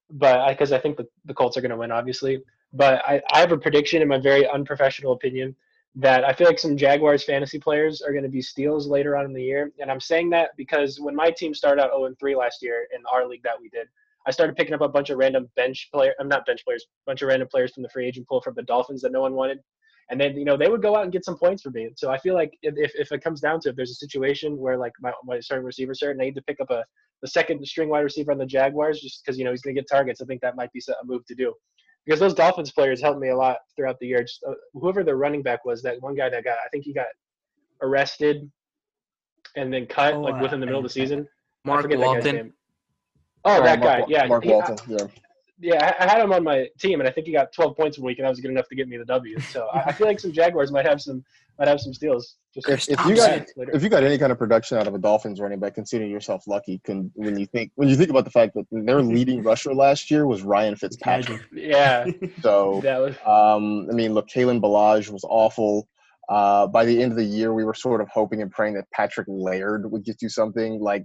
but because I, I, think the, the Colts are going to win, obviously. But I, I have a prediction in my very unprofessional opinion that I feel like some Jaguars fantasy players are going to be steals later on in the year. And I'm saying that because when my team started out 0 3 last year in our league that we did, I started picking up a bunch of random bench player. I'm not bench players, a bunch of random players from the free agent pool from the Dolphins that no one wanted. And then, you know, they would go out and get some points for me. So I feel like if, if it comes down to if there's a situation where like my, my starting receiver cert and I need to pick up a the second string wide receiver on the Jaguars just because, you know, he's going to get targets, I think that might be a move to do because those Dolphins players helped me a lot throughout the year. Just uh, whoever the running back was, that one guy that got, I think he got arrested and then cut Oh, like within the I- middle of the season. I Mark forget that guy's Walton. name. Oh, that Mark guy. Yeah, Mark he- Walton. Yeah. Yeah, I, I had him on my team, and I think he got 12 points a week, and that was good enough to get me the W. So I, I feel like some Jaguars might have some might have some steals. Just If, if you got later. if you got any kind of production out of a Dolphins running back, consider yourself lucky. Can when you think when you think about the fact that their leading rusher last year was Ryan Fitzpatrick. Yeah, So that was Um, I mean, look, Kalen Ballage was awful. Uh, by the end of the year, we were sort of hoping and praying that Patrick Laird would get you something. Like,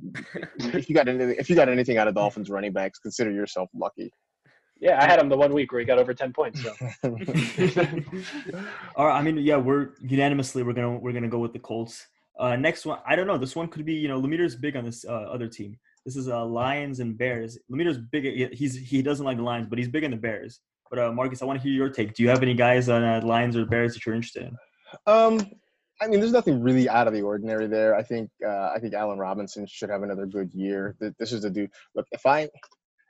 if you got anything, if you got anything out of Dolphins running backs, consider yourself lucky. Yeah. I had him the one week where he got over 10 points. So All right, I mean, yeah, we're unanimously we're gonna we're gonna go with the Colts. Uh, next one, I don't know. This one could be, you know, Lemeter's big on this uh, other team. This is uh, Lions and Bears. Lemeter's big. He's he doesn't like the Lions, but he's big on the Bears. But uh, Marcas, I want to hear your take. Do you have any guys on uh, Lions or Bears that you're interested in? um, I mean, there's nothing really out of the ordinary there. I think uh, I think Allen Robinson should have another good year. This is a dude. Look, if I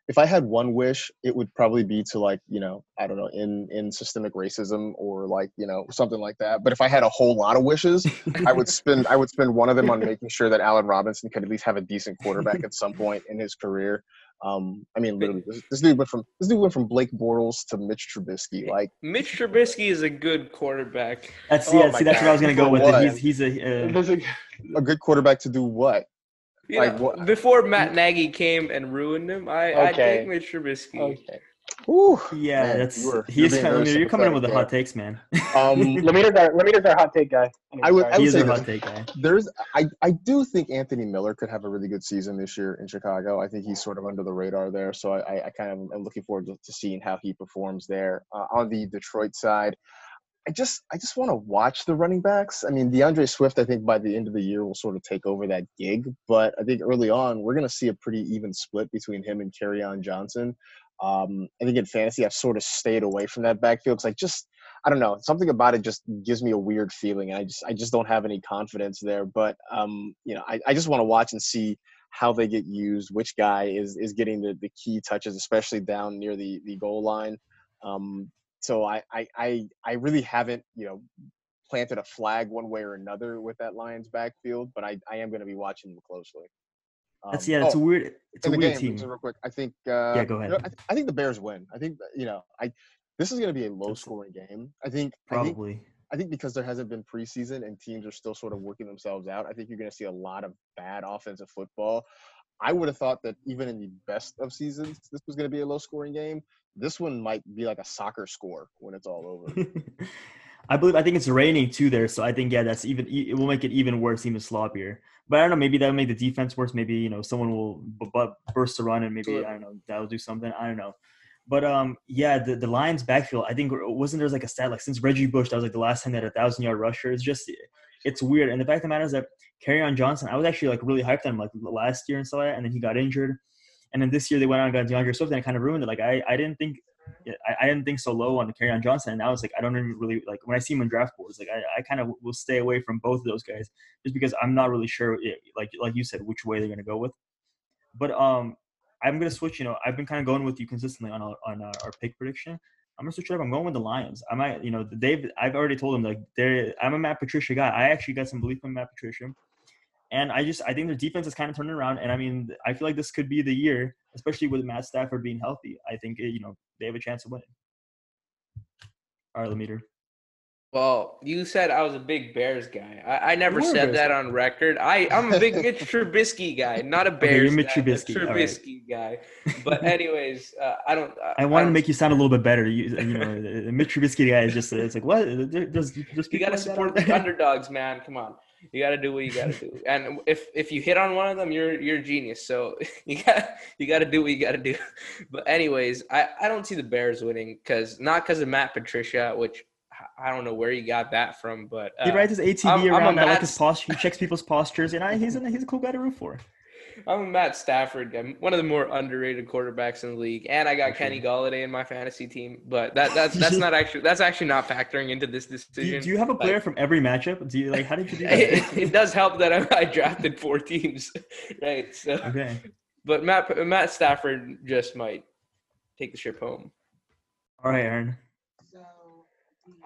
if I had one wish, it would probably be to like you know I don't know in in systemic racism or like you know something like that. But if I had a whole lot of wishes, I would spend I would spend one of them on making sure that Allen Robinson could at least have a decent quarterback at some point in his career. Um, I mean, literally, this, this dude went from this dude went from Blake Bortles to Mitch Trubisky. Like, Mitch Trubisky is a good quarterback. That's Oh yeah. my See, that's what I was gonna go with. He's he's a uh, a- a good quarterback to do what? You Like know, what- Before Matt Nagy came and ruined him, I, I Okay. take Mitch Trubisky. okay. Whew, yeah. man, that's you were- he you're is kind of, you're coming in with the hot takes, man. there. Um, Lemaire's our Lemaire's our hot take guy. I would- I would say a hot take guy. there's I, I do think Anthony Miller could have a really good season this year in Chicago. I think he's sort of under the radar there, so I, I, I kind of am looking forward to, to seeing how he performs there. Uh, on the Detroit side, I just I just want to watch the running backs. I mean, DeAndre Swift, I think by the end of the year will sort of take over that gig, but I think early on we're going to see a pretty even split between him and Kerryon Johnson. Um, I think in fantasy I've sort of stayed away from that backfield because I just I don't know something about it just gives me a weird feeling. I just I just don't have any confidence there. But um, you know, I, I just want to watch and see how they get used, which guy is is getting the, the key touches, especially down near the the goal line. Um, so I, I I I really haven't you know planted a flag one way or another with that Lions backfield, but I, I am going to be watching them closely. That's Um, yeah. It's oh, a weird. It's a weird game, team. real quick. I think. Uh, Yeah, go you know, ahead. I, th- I think the Bears win. I think you know. I this is going to be a low scoring game. I think. I think. Probably. I think because there hasn't been preseason and teams are still sort of working themselves out. I think you're going to see a lot of bad offensive football. I would have thought that even in the best of seasons, this was going to be a low scoring game. This one might be like a soccer score when it's all over. I believe I think it's raining too there, so I think yeah, that's even it will make it even worse, even sloppier. But I don't know, maybe that'll make the defense worse. Maybe you know someone will b- b- burst a run and maybe I don't know that'll do something. I don't know. But um, yeah, the, the Lions backfield. I think wasn't there's like a stat like since Reggie Bush, that was like the last time they had a thousand yard rusher. It's just it's weird. And the fact of the matter is that Kerryon Johnson, I was actually like really hyped on him like last year and stuff like that, and then he got injured. And then this year they went out and got DeAndre Swift and it kind of ruined it. Like I, I didn't think I, I didn't think so low on on Johnson, and now it's like I don't even really like when I see him in draft boards. Like I, I kind of will stay away from both of those guys just because I'm not really sure, like like you said, which way they're gonna go with. But um, I'm gonna switch. You know, I've been kind of going with you consistently on our, on our, our pick prediction. I'm switch it. I'm going with the Lions. I might, you know, they've. I've already told them like they I'm a Matt Patricia guy. I actually got some belief in Matt Patricia. And I just I think their defense is kind of turning around, and I mean I feel like this could be the year, especially with Matt Stafford being healthy. I think it, you know they have a chance of winning. All right, Lemeter. Well, you said I was a big Bears guy. I, I never said that guy. on record. I, I'm a big Mitch Trubisky guy, not a Okay, Bears you're Mitch guy, a Trubisky, all right. Trubisky guy. But anyways, uh, I don't. I wanted to make you sound a little bit better. You, you know, the Mitch Trubisky guy is just it's like what? There- There's, there's You got to support the underdogs, man. Come on, you got to do what you got to do. And if if you hit on one of them, you're you're a genius. So you got you got to do what you got to do. But anyways, I I don't see the Bears winning because not because of Matt Patricia, which I don't know where he got that from, but uh, he rides his ATV I'm- I'm around. I like his posture. He checks people's postures, and I, he's a, he's a cool guy to root for. I'm a Matt Stafford guy, one of the more underrated quarterbacks in the league, and I got Kenny Golladay in my fantasy team. But that that's that's not actually that's actually not factoring into this Do you, decision. do you have a Like, player from every matchup? Do you like? How did you do that? it, it does help that I, I drafted four teams, right? So, okay. but Matt Matt Stafford just might take the ship home. All right, Aaron.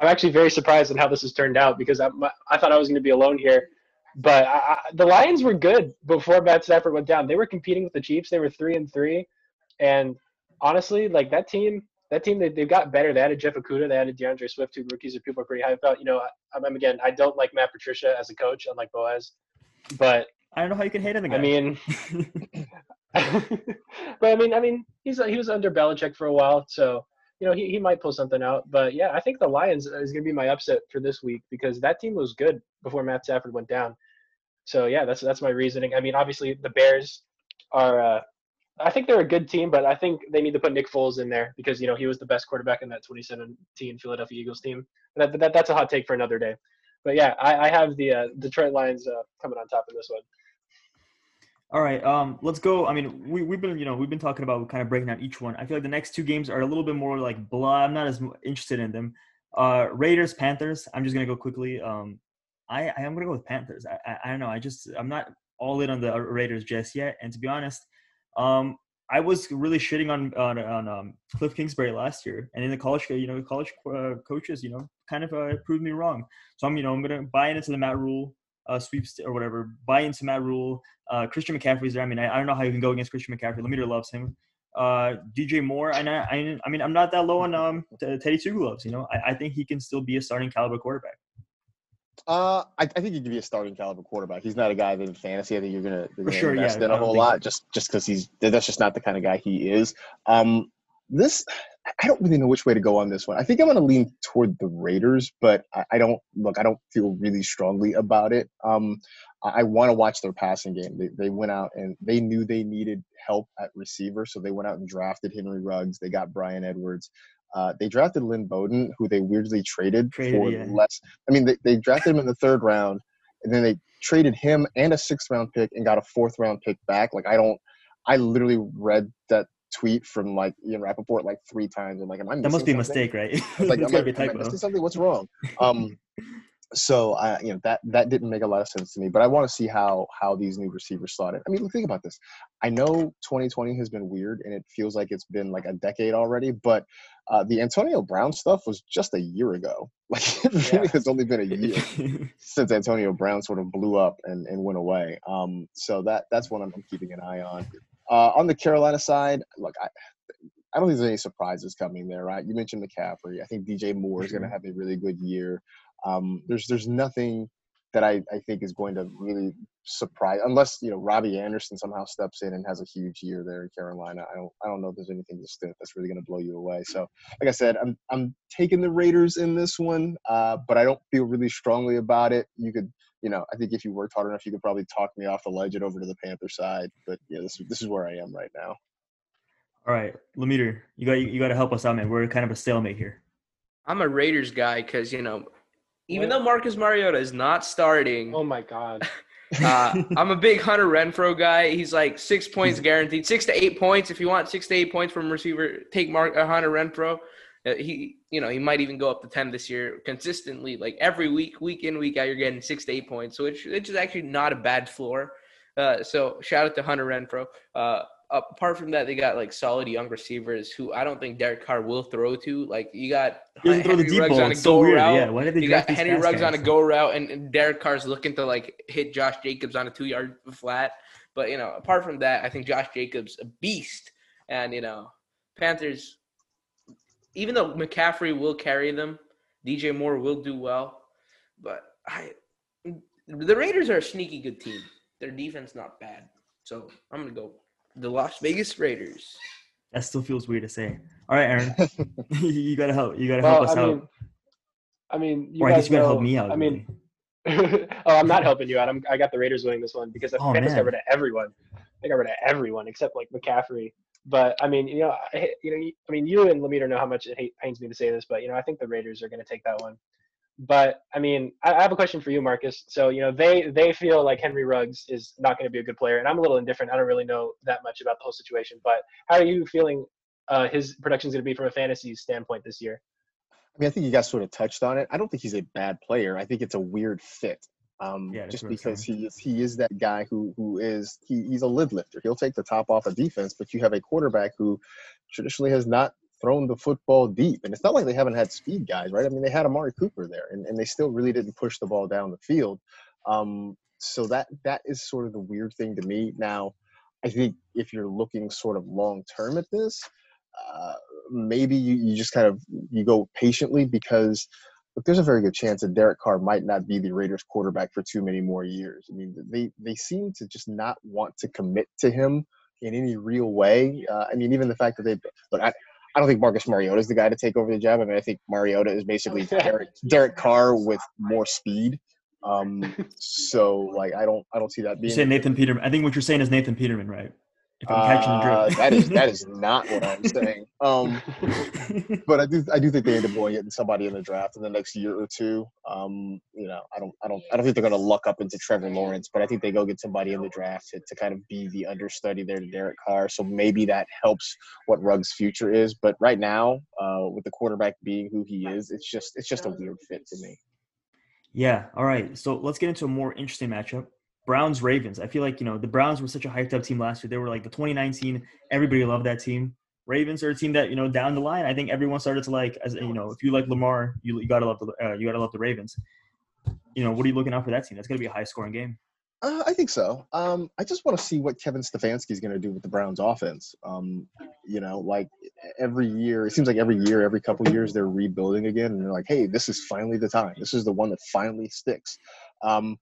I'm actually very surprised at how this has turned out because I, I thought I was going to be alone here. But I, the Lions were good before Matt Stafford went down. They were competing with the Chiefs. They were three and three, and honestly, like that team, that team, they, they got better. They added Jeff Okudah, they added DeAndre Swift, two rookies that people are pretty high about. You know, I, I'm again, I don't like Matt Patricia as a coach, unlike Boaz, but I don't know how you can hate him guy. I mean, but I mean, I mean, he's he was under Belichick for a while, so you know he, he might pull something out. But yeah, I think the Lions is going to be my upset for this week because that team was good before Matt Stafford went down. So yeah, that's that's my reasoning. I mean, obviously the Bears are. Uh, I think they're a good team, but I think they need to put Nick Foles in there because you know he was the best quarterback in that 2017 Philadelphia Eagles team. That, that that's a hot take for another day. But yeah, I, I have the uh, Detroit Lions uh, coming on top in this one. All right, um, let's go. I mean, we we've been you know we've been talking about kind of breaking down each one. I feel like the next two games are a little bit more like blah. I'm not as interested in them. Uh, Raiders Panthers. I'm just gonna go quickly. Um, I I am gonna go with Panthers. I, I I don't know. I just I'm not all in on the Raiders just yet. And to be honest, um, I was really shitting on on, on um, Cliff Kingsbury last year, and in the college, you know, college uh, coaches, you know, kind of uh, proved me wrong. So I'm you know I'm gonna buy into the Matt Rhule uh, sweeps or whatever. Buy into Matt Rhule. Uh, Christian McCaffrey's there. I mean, I, I don't know how you can go against Christian McCaffrey. Lemeter loves him. Uh, DJ Moore, and I, I, I mean, I'm not that low on um, T- Teddy Two Gloves. You know, I, I think he can still be a starting caliber quarterback. Uh, I, I think he could be a starting caliber quarterback. He's not a guy that in fantasy I think you're gonna, you're gonna sure, invest yeah, in a whole lot just just because he's that's just not the kind of guy he is. Um, this I don't really know which way to go on this one. I think I'm gonna lean toward the Raiders, but I, I don't look. I don't feel really strongly about it. Um, I, I want to watch their passing game. They they went out and they knew they needed help at receiver, so they went out and drafted Henry Ruggs. They got Bryan Edwards. Uh, they drafted Lynn Bowden, who they weirdly traded, Traded, for yeah. less. I mean, they, they drafted him in the third round, and then they traded him and a sixth round pick and got a fourth round pick back. Like I don't, I literally read that tweet from like Ian Rapoport like three times. I'm like, am I? That must be a mistake, right? I was like, It's am, gotta I, be a am I typo. missing something? What's wrong? Um, so I, you know, that that didn't make a lot of sense to me. But I want to see how how these new receivers slot in. I mean, think about this. I know 2020 has been weird, and it feels like it's been like a decade already. But uh, the Antonio Brown stuff was just a year ago. Like it really Yeah. has only been a year since Antonio Brown sort of blew up and, and went away. Um, so that that's what I'm, I'm keeping an eye on. Uh, on the Carolina side, look, I I don't think there's any surprises coming there, right? You mentioned McCaffrey. I think DJ Moore is going to have a really good year. Um, there's there's nothing that I, I think is going to really surprise unless you know Robbie Anderson somehow steps in and has a huge year there in Carolina. I don't I don't know if there's anything that's really going to blow you away. So like I said, I'm I'm taking the Raiders in this one, uh, but I don't feel really strongly about it. You could you know I think if you worked hard enough, you could probably talk me off the ledge and over to the Panther side. But yeah, this this is where I am right now. All right, Lemeter, you got you got to help us out, man. We're kind of a stalemate here. I'm a Raiders guy because you know, even What? though Marcus Mariota is not starting, Oh my God. uh, I'm a big Hunter Renfrow guy. He's like six points guaranteed, six to eight points. If you want six to eight points from receiver, take Mark uh, Hunter Renfrow. Uh, he, you know, he might even go up to ten this year consistently. Like every week, week in, week out, you're getting six to eight points. So it's which is actually not a bad floor. Uh, so shout out to Hunter Renfrow. Uh, apart from that, they got like solid young receivers who I don't think Derek Carr will throw to. Like you got He doesn't throw the Henry Ruggs on a so go weird. route. Yeah, why did they You got Henry Ruggs on a go route, and, and Derek Carr's looking to like hit Josh Jacobs on a two yard flat. But you know, apart from that, I think Josh Jacobs a beast, and you know, Panthers. Even though McCaffrey will carry them, DJ Moore will do well, but I, the Raiders are a sneaky good team. Their defense not bad, so I'm gonna go the Las Vegas Raiders. That still feels weird to say. All right, Aaron, you gotta help. You gotta Well, help us I out. mean, I mean, you or I guess you gotta help me out. I mean, oh, I'm not helping you out. I'm, I got the Raiders winning this one because I oh, Panthers man. got rid of everyone. I got rid of everyone except like McCaffrey. But I mean, you know, I, you know, I mean, you and Lemeter know how much it pains me to say this, but you know, I think the Raiders are going to take that one. But I mean, I, I have a question for you, Marcas. So you know, they they feel like Henry Ruggs is not going to be a good player, and I'm a little indifferent. I don't really know that much about the whole situation. But how are you feeling? Uh, his production is going to be from a fantasy standpoint this year. I mean, I think you guys sort of touched on it. I don't think he's a bad player. I think it's a weird fit. Um, Yeah, just because he is he is that guy who who is he, he's a lid lifter. He'll take the top off a defense, but you have a quarterback who traditionally has not thrown the football deep. And it's not like they haven't had speed guys, right? I mean, they had Amari Cooper there, and, and they still really didn't push the ball down the field. Um, so that that is sort of the weird thing to me. Now, I think if you're looking sort of long term at this, uh, maybe you, you just kind of you go patiently because look, there's a very good chance that Derek Carr might not be the Raiders quarterback for too many more years. I mean, they they seem to just not want to commit to him in any real way. Uh, I mean, even the fact that they but I, I don't think Marcus Mariota is the guy to take over the job. I mean, I think Mariota is basically Derek, Derek Carr with more speed. Um, so like, I don't I don't see that You being. say Nathan Peterman. I think what you're saying is Nathan Peterman, right? If I'm catching Uh, drift. that is that is not what I'm saying. Um, but I do I do think they end up going getting somebody in the draft in the next year or two. Um, you know, I don't I don't I don't think they're going to luck up into Trevor Lawrence, but I think they go get somebody in the draft to, to kind of be the understudy there to Derek Carr. So maybe that helps what Ruggs' future is. But right now, uh, with the quarterback being who he is, it's just it's just a weird fit to me. Yeah. All right. So let's get into a more interesting matchup. Browns Ravens. I feel like you know the Browns were such a hyped up team last year. They were like the 2019. Everybody loved that team. Ravens are a team that you know down the line. I think everyone started to like as you know if you like Lamar, you you gotta love the uh, you gotta love the Ravens. You know what are you looking out for that team? That's gonna be a high scoring game. Uh, I think so. Um, I just want to see what Kevin Stefanski is going to do with the Browns offense. Um, you know, like every year, it seems like every year, every couple years, they're rebuilding again, and they're like, "Hey, this is finally the time. This is the one that finally sticks." Um,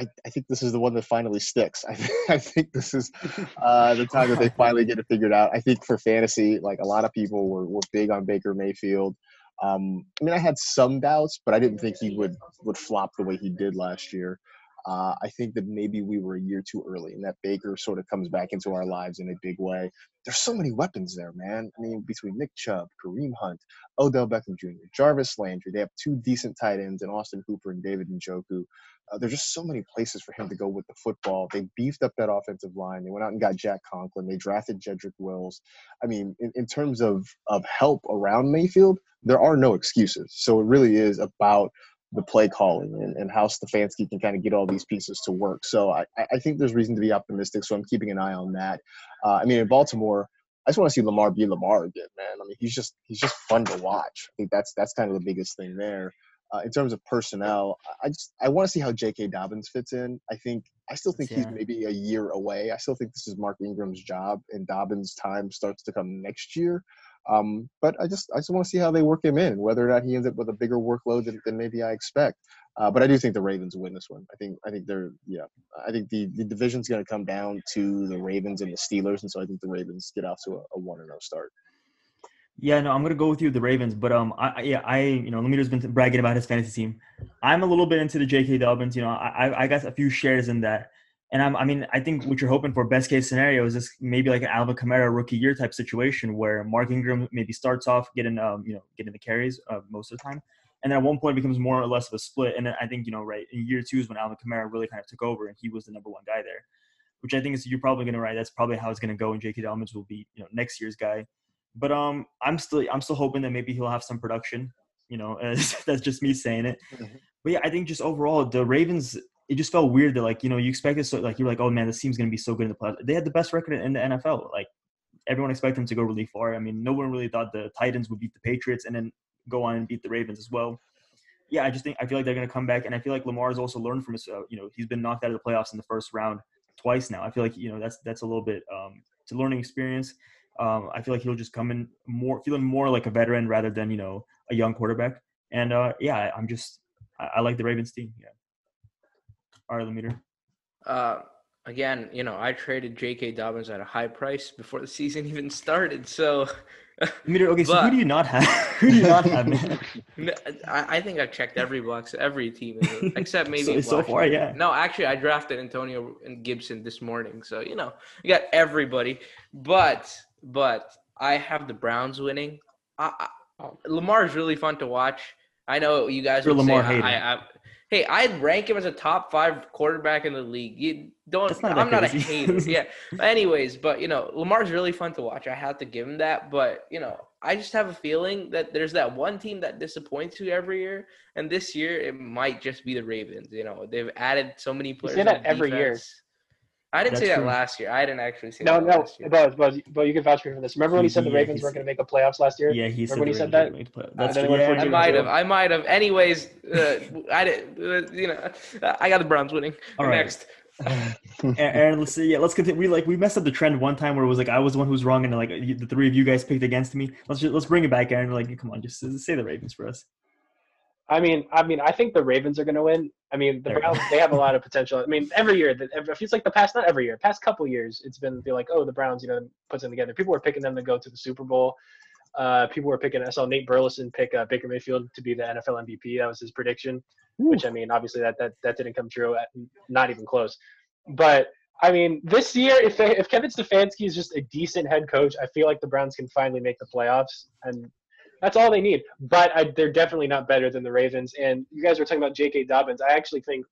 I, I think this is the one that finally sticks. I, I think this is uh, the time that they finally get it figured out. I think for fantasy, like a lot of people were, were big on Baker Mayfield. Um, I mean, I had some doubts, but I didn't think he would would flop the way he did last year. Uh, I think that maybe we were a year too early, and that Baker sort of comes back into our lives in a big way. There's so many weapons there, man. I mean, between Nick Chubb, Kareem Hunt, Odell Beckham Jr., Jarvis Landry, they have two decent tight ends in Austin Hooper and David Njoku. Uh, there's just so many places for him to go with the football. They beefed up that offensive line. They went out and got Jack Conklin. They drafted Jedrick Wills. I mean, in, in terms of of help around Mayfield, there are no excuses. So it really is about the play calling and, and how Stefanski can kind of get all these pieces to work. So I, I think there's reason to be optimistic. So I'm keeping an eye on that. Uh, I mean, in Baltimore, I just want to see Lamar be Lamar again, man. I mean, he's just he's just fun to watch. I think that's that's kind of the biggest thing there. Uh, in terms of personnel, I just I want to see how J.K. Dobbins fits in. I think I still think he's maybe a year away. I still think this is Mark Ingram's job, and Dobbins' time starts to come next year. Um, but I just I just want to see how they work him in, whether or not he ends up with a bigger workload than, than maybe I expect. Uh, but I do think the Ravens win this one. I think I think they're yeah. I think the, the division's going to come down to the Ravens and the Steelers, and so I think the Ravens get off to a, one and zero start. Yeah, no, I'm gonna go with you, the Ravens. But um, I yeah, I you know, Lemeter's been bragging about his fantasy team. I'm a little bit into the J.K. Dobbins. You know, I- I got a few shares in that, and I'm I mean, I think what you're hoping for, best case scenario, is this maybe like an Alvin Kamara rookie year type situation where Mark Ingram maybe starts off getting um you know getting the carries uh, most of the time, and then at one point becomes more or less of a split. And then I think you know right in year two is when Alvin Kamara really kind of took over and he was the number one guy there, which I think is you're probably gonna right. That's probably how it's gonna go, and J.K. Dobbins will be you know next year's guy. But um, I'm still I'm still hoping that maybe he'll have some production. You know, that's just me saying it. Mhm. But yeah, I think just overall the Ravens. It just felt weird that like you know you expected so like you're like oh man this team's gonna be so good in the playoffs. They had the best record in the NFL. Like everyone expected them to go really far. I mean, no one really thought the Titans would beat the Patriots and then go on and beat the Ravens as well. Yeah, I just think I feel like they're gonna come back, and I feel like Lamar has also learned from his. Uh, you know, he's been knocked out of the playoffs in the first round twice now. I feel like you know that's that's a little bit um, it's a learning experience. Um, I feel like he'll just come in more feeling more like a veteran rather than you know a young quarterback. And uh, yeah, I'm just I, I like the Ravens team. Yeah. All right, Lemeter. Uh, again, you know, I traded J.K. Dobbins at a high price before the season even started. So, Lemeter. Okay, so who do you not have? who do you not have, man? I, I think I've checked every box, every team, except maybe So- so far, yeah. No, actually, I drafted Antonio and Gibson this morning, so you know, you got everybody. But but I have the Browns winning. I, I. Lamar is really fun to watch. I know you guys You're would Lamar say hater. I, I, hey, I'd rank him as a top five quarterback in the league. You don't. Not I'm not a hater. yeah. Anyways, but you know, Lamar's really fun to watch. I have to give him that. But you know, I just have a feeling that there's that one team that disappoints you every year, and this year it might just be the Ravens. You know, they've added so many players. say that on every year. Defense. I didn't That's say that true. last year. I didn't actually say No, that no, last year. Buzz, Buzz, but you can vouch for me for this. Remember when he said the Yeah, Ravens he's- weren't going to make the playoffs last year? Yeah, he said when the he said that? were going. That's then true. it went Yeah, I might have. I might have. Anyways, uh, I did. Uh, you know, I got the Browns winning. All right. Next. A- Aaron, let's see. Yeah, let's continue. We like we messed up the trend one time where it was like I was the one who was wrong, and like the three of you guys picked against me. Let's just, let's bring it back, Aaron. Like, come on, just say the Ravens for us. I mean, I mean, I think the Ravens are going to win. I mean, the Browns they have a lot of potential. I mean, every year, the- it feels like the past not every year, past couple years, it's been like oh the Browns, you know, puts them together. People were picking them to go to the Super Bowl. Uh, people were picking. I saw Nate Burleson pick uh, Baker Mayfield to be the NFL MVP. That was his prediction. Which I mean, obviously that that that didn't come true. At, not even close. But I mean, this year, if they, if Kevin Stefanski is just a decent head coach, I feel like the Browns can finally make the playoffs, and that's all they need. But I, they're definitely not better than the Ravens. And you guys were talking about J.K. Dobbins. I actually think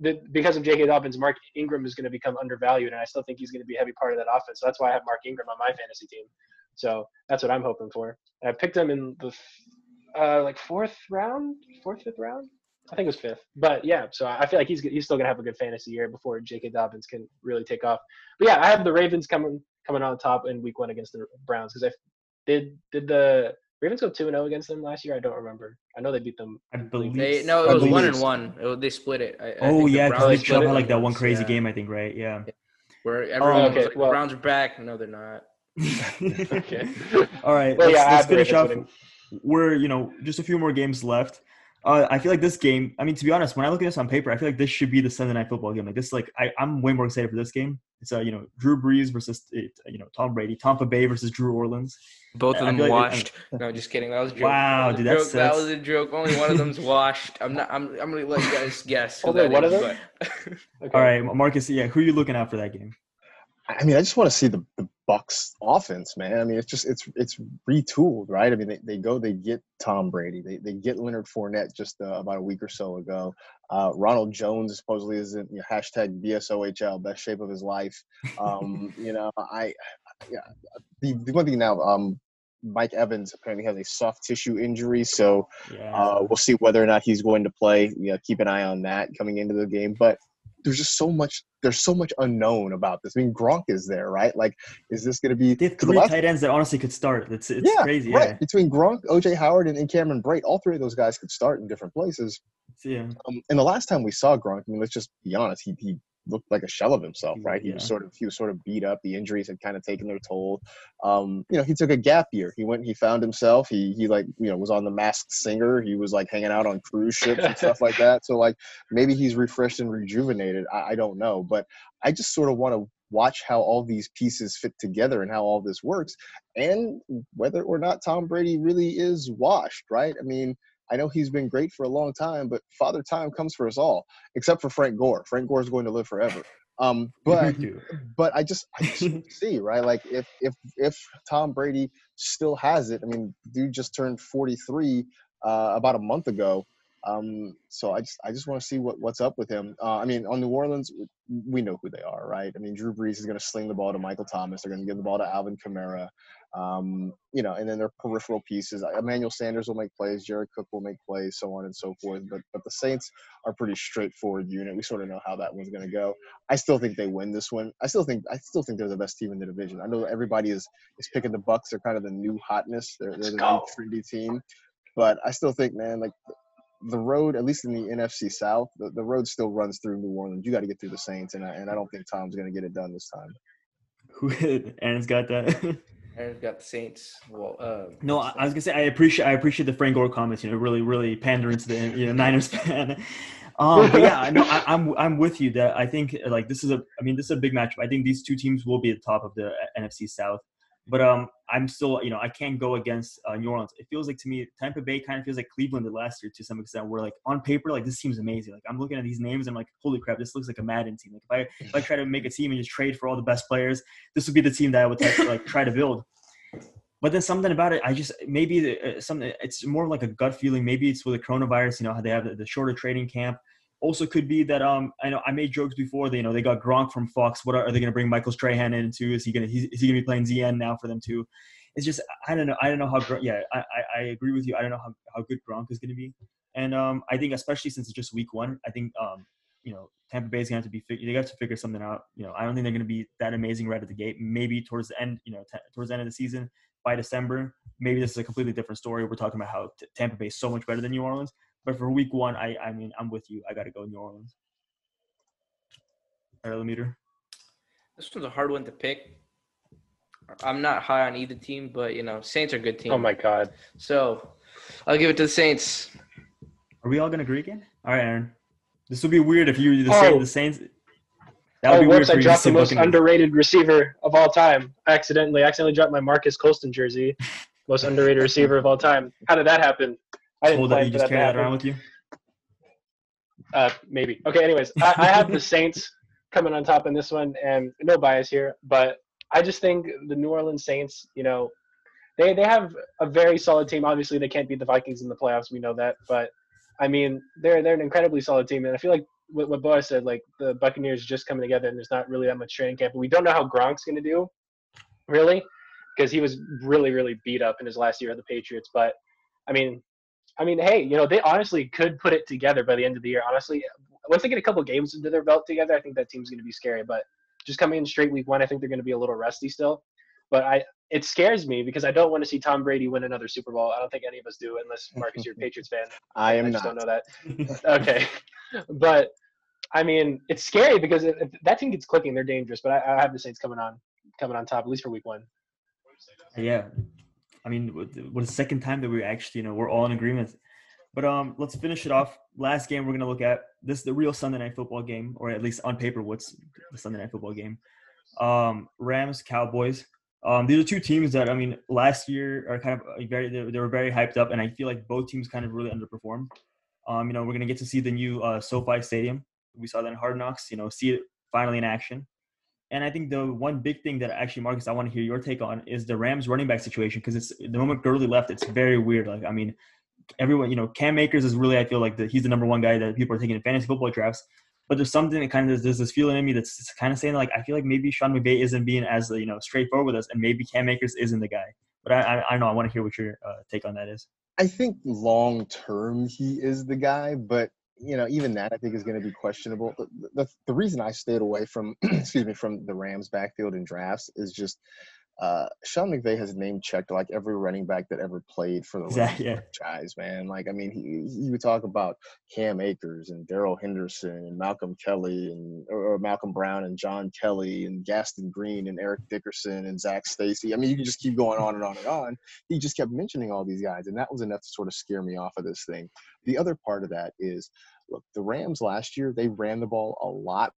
that because of J.K. Dobbins, Mark Ingram is going to become undervalued, and I still think he's going to be a heavy part of that offense. So that's why I have Mark Ingram on my fantasy team. So that's what I'm hoping for. I picked him in the uh, like fourth round, fourth, fifth round. I think it was fifth. But yeah, so I feel like he's he's still gonna have a good fantasy year before J.K. Dobbins can really take off. But yeah, I have the Ravens coming coming on top in Week One against the Browns because I did did the Ravens go two and zero against them last year. I don't remember. I know they beat them. I believe. They no, I it was believe one it's- and one. It was- they split it. I, I Oh think the yeah, Browns because Nick split Chubb had like that one crazy yeah. game, I think, right? Yeah. Where everyone okay, was like, well- the Browns are back. No, they're not. Okay. All right, Well, let's, yeah, let's finish Ravens off. winning. We're you know just a few more games left. Uh, I feel like this game. I mean, to be honest, when I look at this on paper, I feel like this should be the Sunday night football game. Like this, like I, I'm way more excited for this game. It's uh, you know Drew Brees versus uh, you know Tom Brady, Tampa Bay versus Drew Orleans. Both I of them feel like- washed. no, just kidding. That was a joke. Wow, dude, a that's- that was a joke. Only one of them's washed. I'm not. I'm. I'm gonna let you guys guess. who Only that one of them? but- Okay. All right, Marcas. Yeah, who are you looking at for that game? I mean, I just want to see the, the Bucks offense, man. I mean, it's just it's it's retooled, right? I mean, they, they go they get Tom Brady, they they get Leonard Fournette just uh, about a week or so ago. Uh, Ronald Jones supposedly is in you know, hashtag BSOHL, best shape of his life. Um, you know, I yeah. The, the one thing now, um, Mike Evans apparently has a soft tissue injury, so Yeah. uh, we'll see whether or not he's going to play. You know, keep an eye on that coming into the game. But there's just so much. There's so much unknown about this. I mean, Gronk is there, right? Like, is this going to be? they 'cause the three last- tight ends that honestly could start. It's it's yeah, crazy. right. Yeah. Between Gronk, OJ Howard, and, and Cameron Brate, all three of those guys could start in different places. Yeah. Um, and the last time we saw Gronk, I mean, let's just be honest, he, he looked like a shell of himself, right? He was sort of he was sort of beat up. The injuries had kind of taken their toll. Um, you know, he took a gap year. He went, he found himself. He he like you know was on the Masked Singer. He was like hanging out on cruise ships and stuff like that. So like maybe he's refreshed and rejuvenated. I, I don't know, but I just sort of want to watch how all these pieces fit together and how all this works, and whether or not Tom Brady really is washed, right? I mean. I know he's been great for a long time, but Father Time comes for us all, except for Frank Gore. Frank Gore is going to live forever. Um, but but I just I just see right like if if if Tom Brady still has it. I mean, dude just turned 43 uh, about a month ago. Um, so I just I just want to see what what's up with him. Uh, I mean, on New Orleans, we know who they are, right? I mean, Drew Brees is going to sling the ball to Michael Thomas. They're going to give the ball to Alvin Kamara. Um, you know, and then their peripheral pieces. Emmanuel Sanders will make plays. Jared Cook will make plays, so on and so forth. But but the Saints are pretty straightforward unit. We sort of know how that one's going to go. I still think they win this one. I still think I still think they're the best team in the division. I know everybody is is picking the Bucks. They're kind of the new hotness. They're, they're the new go. trendy team. But I still think, man, like the road, at least in the NFC South, the, the road still runs through New Orleans. You got to get through the Saints, and I, and I don't think Tom's going to get it done this time. Who Aaron's got that. Aaron's got the Saints. Well, uh, No, I, I was gonna say I appreciate I appreciate the Frank Gore comments. You know, really really pandering to the you know Niners fan. Um, but yeah, I know I'm I'm with you that I think like this is a I mean this is a big matchup. I think these two teams will be at the top of the NFC South. But um, I'm still, you know, I can't go against uh, New Orleans. It feels like to me, Tampa Bay kind of feels like Cleveland did last year to some extent. Where like on paper, like this seems amazing. Like I'm looking at these names, and I'm like, holy crap, this looks like a Madden team. Like if I if I try to make a team and just trade for all the best players, this would be the team that I would like try to build. But then something about it, I just maybe uh, something. It's more like a gut feeling. Maybe it's with the coronavirus. You know how they have the, the shorter trading camp also could be that um I know I made jokes before. That, you know they got Gronk from Fox. What are, are they going to bring Michael Strahan into? Is he going to is he going to be playing ZN now for them too? It's just I don't know. I don't know how yeah I, I, I agree with you. I don't know how, how good Gronk is going to be, and um I think especially since it's just week one, I think um you know Tampa Bay is going to have to be they have to figure something out. You know I don't think they're going to be that amazing right at the gate. Maybe towards the end you know t- towards the end of the season by December, maybe this is a completely different story. We're talking about how t- Tampa Bay is so much better than New Orleans. But for week one, I I mean I'm with you. I got to go New Orleans. All right, Lemeter. This one's a hard one to pick. I'm not high on either team, but you know, Saints are a good team. Oh my god. So I'll give it to the Saints. Are we all gonna agree again? All right, Aaron. This would be weird if you were the, Oh. Saints, the Saints. That would oh, be whoops! for I dropped the most Buccaneers. underrated receiver of all time. Accidentally, I accidentally dropped my Marques Colston jersey. Most underrated receiver of all time. How did that happen? I didn't Hold that you just that carry that around with you. Uh, maybe. Okay. Anyways, I, I have the Saints coming on top in this one, and no bias here, but I just think the New Orleans Saints. You know, they they have a very solid team. Obviously, they can't beat the Vikings in the playoffs. We know that, but I mean, they're they're an incredibly solid team, and I feel like what, what Boaz said, like the Buccaneers just coming together, and there's not really that much training camp. But we don't know how Gronk's going to do, really, because he was really really beat up in his last year at the Patriots. But I mean, I mean, hey, you know, they honestly could put it together by the end of the year. Honestly, once they get a couple games into their belt together, I think that team's going to be scary. But just coming in straight week one, I think they're going to be a little rusty still. But I, it scares me because I don't want to see Tom Brady win another Super Bowl. I don't think any of us do, unless Marcas, you're a Patriots fan. I am just not. don't know that. Okay, but I mean, it's scary because if, if that team gets clicking, they're dangerous. But I, I have the Saints coming on, coming on top at least for week one. Yeah, I mean, what what the second time that we actually, you know, we're all in agreement. But um, let's finish it off. Last game we're gonna look at. This is the real Sunday night football game, or at least on paper, what's the Sunday night football game? Um, Rams Cowboys. Um, these are two teams that I mean, last year are kind of uh, very they, they were very hyped up, and I feel like both teams kind of really underperformed. Um, you know, we're gonna get to see the new uh, SoFi Stadium. We saw that in Hard Knocks. You know, see it finally in action. And I think the one big thing that actually, Marcas, I want to hear your take on is the Rams running back situation because it's the moment Gurley left, it's very weird. Like, I mean, everyone, you know, Cam Akers is really, I feel like the, he's the number one guy that people are taking in fantasy football drafts. But there's something that kind of there's this feeling in me that's kind of saying like I feel like maybe Sean McVay isn't being as you know straightforward with us, and maybe Cam Akers isn't the guy. But I I, I know. I want to hear what your uh, take on that is. I think long term he is the guy, but you know even that I think is going to be questionable. The, the, the reason I stayed away from excuse me from the Rams backfield in drafts is just uh, Sean McVay has name checked like every running back that ever played for the Exactly, Rams franchise, man. Like I mean, he he would talk about Cam Akers and Darrell Henderson and Malcolm Kelly and or Malcolm Brown and John Kelly and Gaston Green and Eric Dickerson and Zac Stacy. I mean, you can just keep going on and on and on. He just kept mentioning all these guys, and that was enough to sort of scare me off of this thing. The other part of that is, look, the Rams last year they ran the ball a lot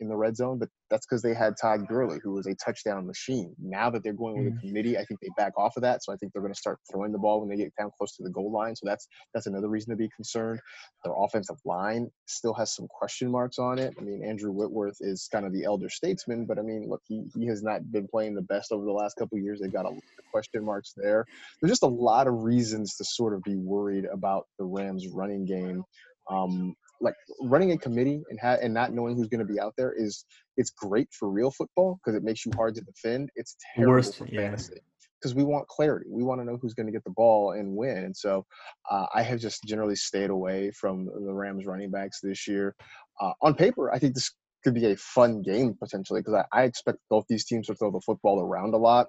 in the red zone, but that's because they had Todd Gurley, who was a touchdown machine. Now that they're going with a committee, I think they back off of that. So I think they're going to start throwing the ball when they get down close to the goal line. So that's that's another reason to be concerned. Their offensive line still has some question marks on it. I mean, Andrew Whitworth is kind of the elder statesman, but I mean, look, he he has not been playing the best over the last couple of years. They've got a lot of question marks there. There's just a lot of reasons to sort of be worried about the Rams running game. Um, like running a committee and ha- and not knowing who's going to be out there is it's great for real football because it makes you hard to defend. It's terrible Worst, for fantasy because we want clarity. We want to know who's going to get the ball and win. And so uh, I have just generally stayed away from the Rams running backs this year. Uh, on paper, I think this could be a fun game potentially because I, I expect both these teams to throw the football around a lot.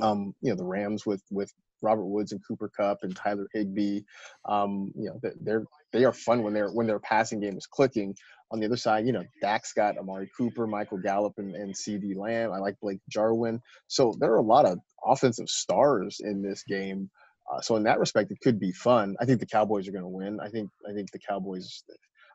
Um, you know, the Rams with with Robert Woods and Cooper Kupp and Tyler Higbee. Um, you know, they- they're they are fun when they're when their passing game is clicking. On the other side, you know, Dak's got Amari Cooper, Michael Gallup, and, and CeeDee Lamb. I like Blake Jarwin. So there are a lot of offensive stars in this game. Uh, so in that respect, it could be fun. I think the Cowboys are going to win. I think I think the Cowboys.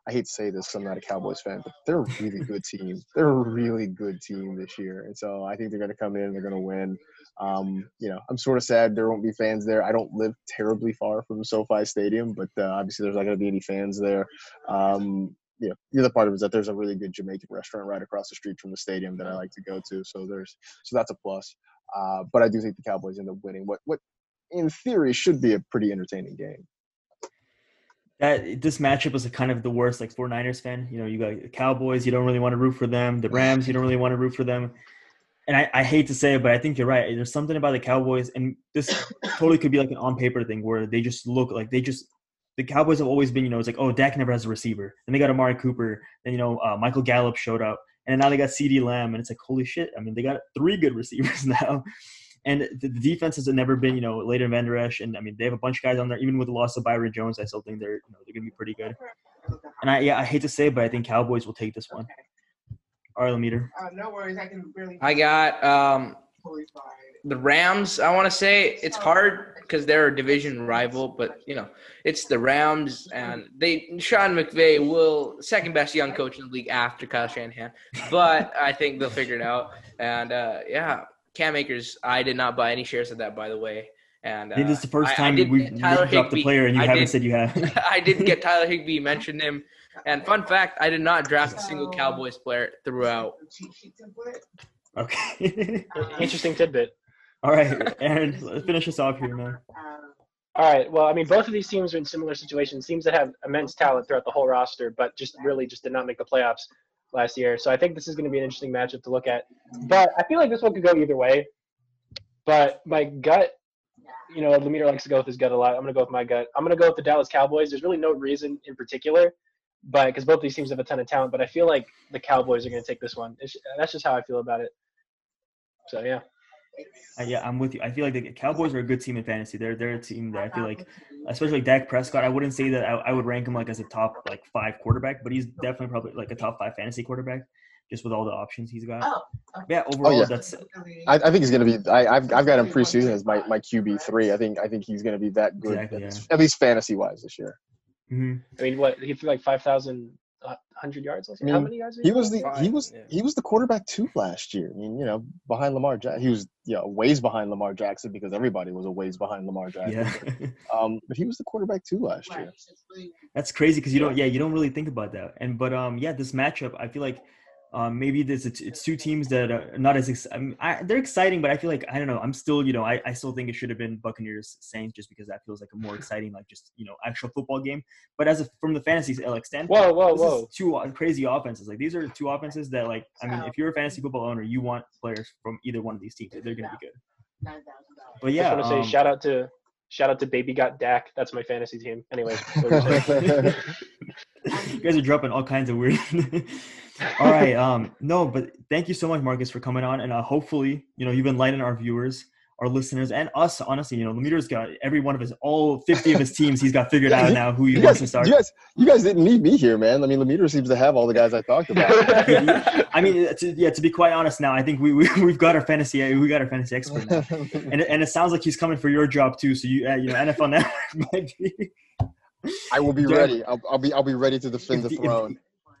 I hate to say this, I'm not a Cowboys fan, but they're a really good team. They're a really good team this year, and so I think they're going to come in. And they're going to win. Um, you know, I'm sort of sad there won't be fans there. I don't live terribly far from SoFi Stadium, but uh, obviously there's not going to be any fans there. Um, you know, the other part of it is that there's a really good Jamaican restaurant right across the street from the stadium that I like to go to. So there's so that's a plus. Uh, but I do think the Cowboys end up winning what what in theory should be a pretty entertaining game. That this matchup was kind of the worst, like 49ers fan. You know, you got the Cowboys, you don't really want to root for them. The Rams, you don't really want to root for them. And I, I hate to say it, but I think you're right. There's something about the Cowboys, and this totally could be like an on paper thing where they just look like they just the Cowboys have always been, you know, it's like, oh, Dak never has a receiver. Then they got Amari Cooper. Then, you know, uh, Michael Gallup showed up. And now they got CeeDee Lamb. And it's like, holy shit. I mean, they got three good receivers now. And the, the defense has never been, you know, Leighton Vander Esch. And I mean, they have a bunch of guys on there. Even with the loss of Byron Jones, I still think they're, you know, they're going to be pretty good. And I, yeah, I hate to say it, but I think Cowboys will take this one. All right, Lemeter. Uh, no worries, I can really. I got um, the Rams. I want to say it's hard because they're a division rival, but you know it's the Rams, and they Sean McVay will second best young coach in the league after Kyle Shanahan, but I think they'll figure it out. And uh, yeah, Cam Akers. I did not buy any shares of that, by the way. And uh, this is the first I- I time did we've Tyler dropped the Higbee. player and you I haven't did- said you have. I didn't get Tyler Higbee. Mentioned him. And fun fact, I did not draft a single Cowboys player throughout. Cheat sheet template. okay. Interesting tidbit. All right, Aaron, let's finish us off here, man. All right. Well, I mean, both of these teams are in similar situations. Teams that have immense talent throughout the whole roster, but just really just did not make the playoffs last year. So I think this is going to be an interesting matchup to look at. But I feel like this one could go either way. But my gut, you know, Lemire likes to go with his gut a lot. I'm going to go with my gut. I'm going to go with the Dallas Cowboys. There's really no reason in particular, but because both these teams have a ton of talent. But I feel like the Cowboys are going to take this one. It's, that's just how I feel about it. So yeah. Uh, yeah, I'm with you. I feel like the Cowboys are a good team in fantasy. They're they're a team that I feel like, especially Dak Prescott. I wouldn't say that I, I would rank him like as a top like five quarterback, but he's definitely probably like a top five fantasy quarterback, just with all the options he's got. Oh, Yeah, overall yeah. that's I, I think he's going to be. I, I've I've got him preseason as my, my QB three. I think I think he's going to be that good, Exactly, at, yeah. least, at least fantasy wise this year. mhm. I mean, what he threw like five thousand hundred yards. last year? How Mm. many yards? He was the he was yeah. he was the quarterback two last year. I mean, you know, behind Lamar Jackson. He was you know ways behind Lamar Jackson because everybody was a ways behind Lamar Jackson. yeah. Um, but he was the quarterback two last year. That's crazy because you don't. Yeah, you don't really think about that. And but um, yeah, this matchup, I feel like um, maybe this it's, it's two teams that are not as ex- I mean, I, they're exciting, but I feel like I don't know. I'm still, you know, I, I still think it should have been Buccaneers Saints just because that feels like a more exciting, like just you know, actual football game. But as a, from the fantasy like standpoint, Whoa, whoa, this is whoa! two o- crazy offenses. Like these are two offenses that, like, I mean, if you're a fantasy football owner, you want players from either one of these teams. They're going to be good. Nine thousand dollars. But yeah, I Just want to say um, shout out to shout out to Baby Got Dak. That's my fantasy team. Anyways, what were you saying? you guys are dropping all kinds of weird. All right. Um. No, but thank you so much, Marcas, for coming on, and uh, hopefully, you know, you've enlightened our viewers, our listeners, and us. Honestly, you know, Lemeter's got every one of his, all fifty of his teams. He's got figured out now who he You wants guys, to start. you guys, you guys didn't need me here, man. I mean, Lemeter seems to have all the guys I talked about. I mean, to, yeah. To be quite honest, now I think we, we we've got our fantasy we got our fantasy expert now, and it- and it sounds like he's coming for your job too. So you uh, you know NFL Network might be. I will be ready. I'll, I'll be I'll be ready to defend the throne.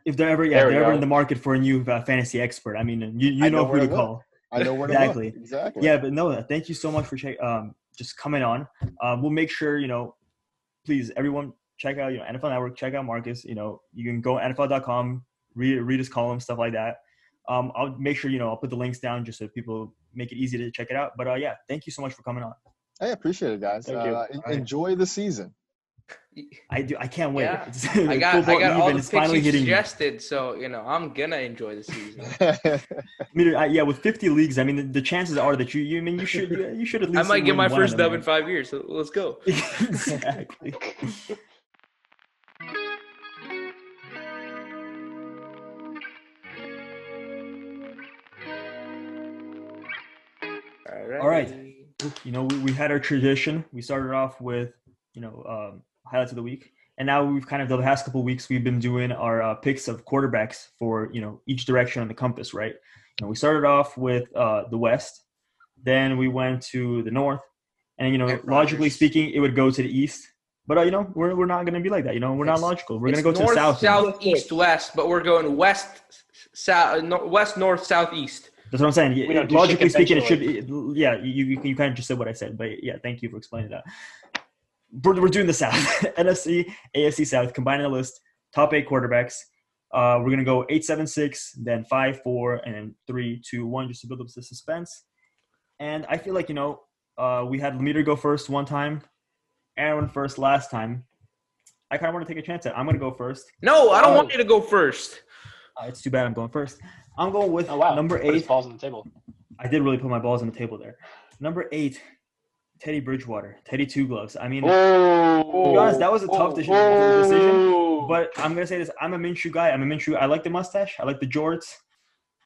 If they're ever yeah, if they're ever in the market for a new uh, fantasy expert, I mean, you you know, know who to to look. call. I know where to Exactly. look. Exactly. Yeah, but no, thank you so much for check, um, just coming on. Um, we'll make sure you know, please everyone check out you know NFL Network, check out Marcas. You know, you can go NFL.com, read read his column, stuff like that. Um, I'll make sure you know I'll put the links down just so people make it easy to check it out. But uh, yeah, thank you so much for coming on. I appreciate it, guys. Thank you. Uh, en- All right. enjoy the season. I do. I can't wait. Yeah. It's- I got I got all the picks finally you hitting me. suggested, so you know I'm gonna enjoy the season. I mean, I, yeah, with 50 leagues, I mean, the, the chances are that you, you I mean, you should, you should at least. I might get my first dub in five years. So let's go. exactly. All right. You know, we, we had our tradition. We started off with, you know, um, highlights of the week, and now we've kind of the past couple weeks we've been doing our uh, picks of quarterbacks for you know each direction on the compass, right? You know, we started off with uh, the West, then we went to the North, and you know, logically speaking, it would go to the East. But uh, you know, we're, we're not gonna be like that. You know, we're not logical. We're It's gonna go to south. south, east, west, but we're going west, south, west, north, south, east. That's what I'm saying. We don't do Logically speaking, it should be. Yeah, you, you, you kind of just said what I said, but yeah, thank you for explaining that. We're, we're doing the South, NFC, AFC South, combining the list, top eight quarterbacks. Uh, we're gonna go eight, seven, six, then five, four, and then three, two, one, just to build up the suspense. And I feel like you know, uh, we had Lemeter go first one time, Aaron first last time. I kind of want to take a chance at. I'm gonna go first. No, I don't Oh. want you to go first. Uh, it's too bad I'm going first. I'm going with Oh wow. number Put his eight. balls on the table. I did really put my balls on the table there. Number eight, Teddy Bridgewater, Teddy Two Gloves. I mean, Whoa. to be honest, that was a tough Whoa. deci- decision. But I'm gonna say this: I'm a Minshew guy. I'm a Minshew. I like the mustache. I like the jorts.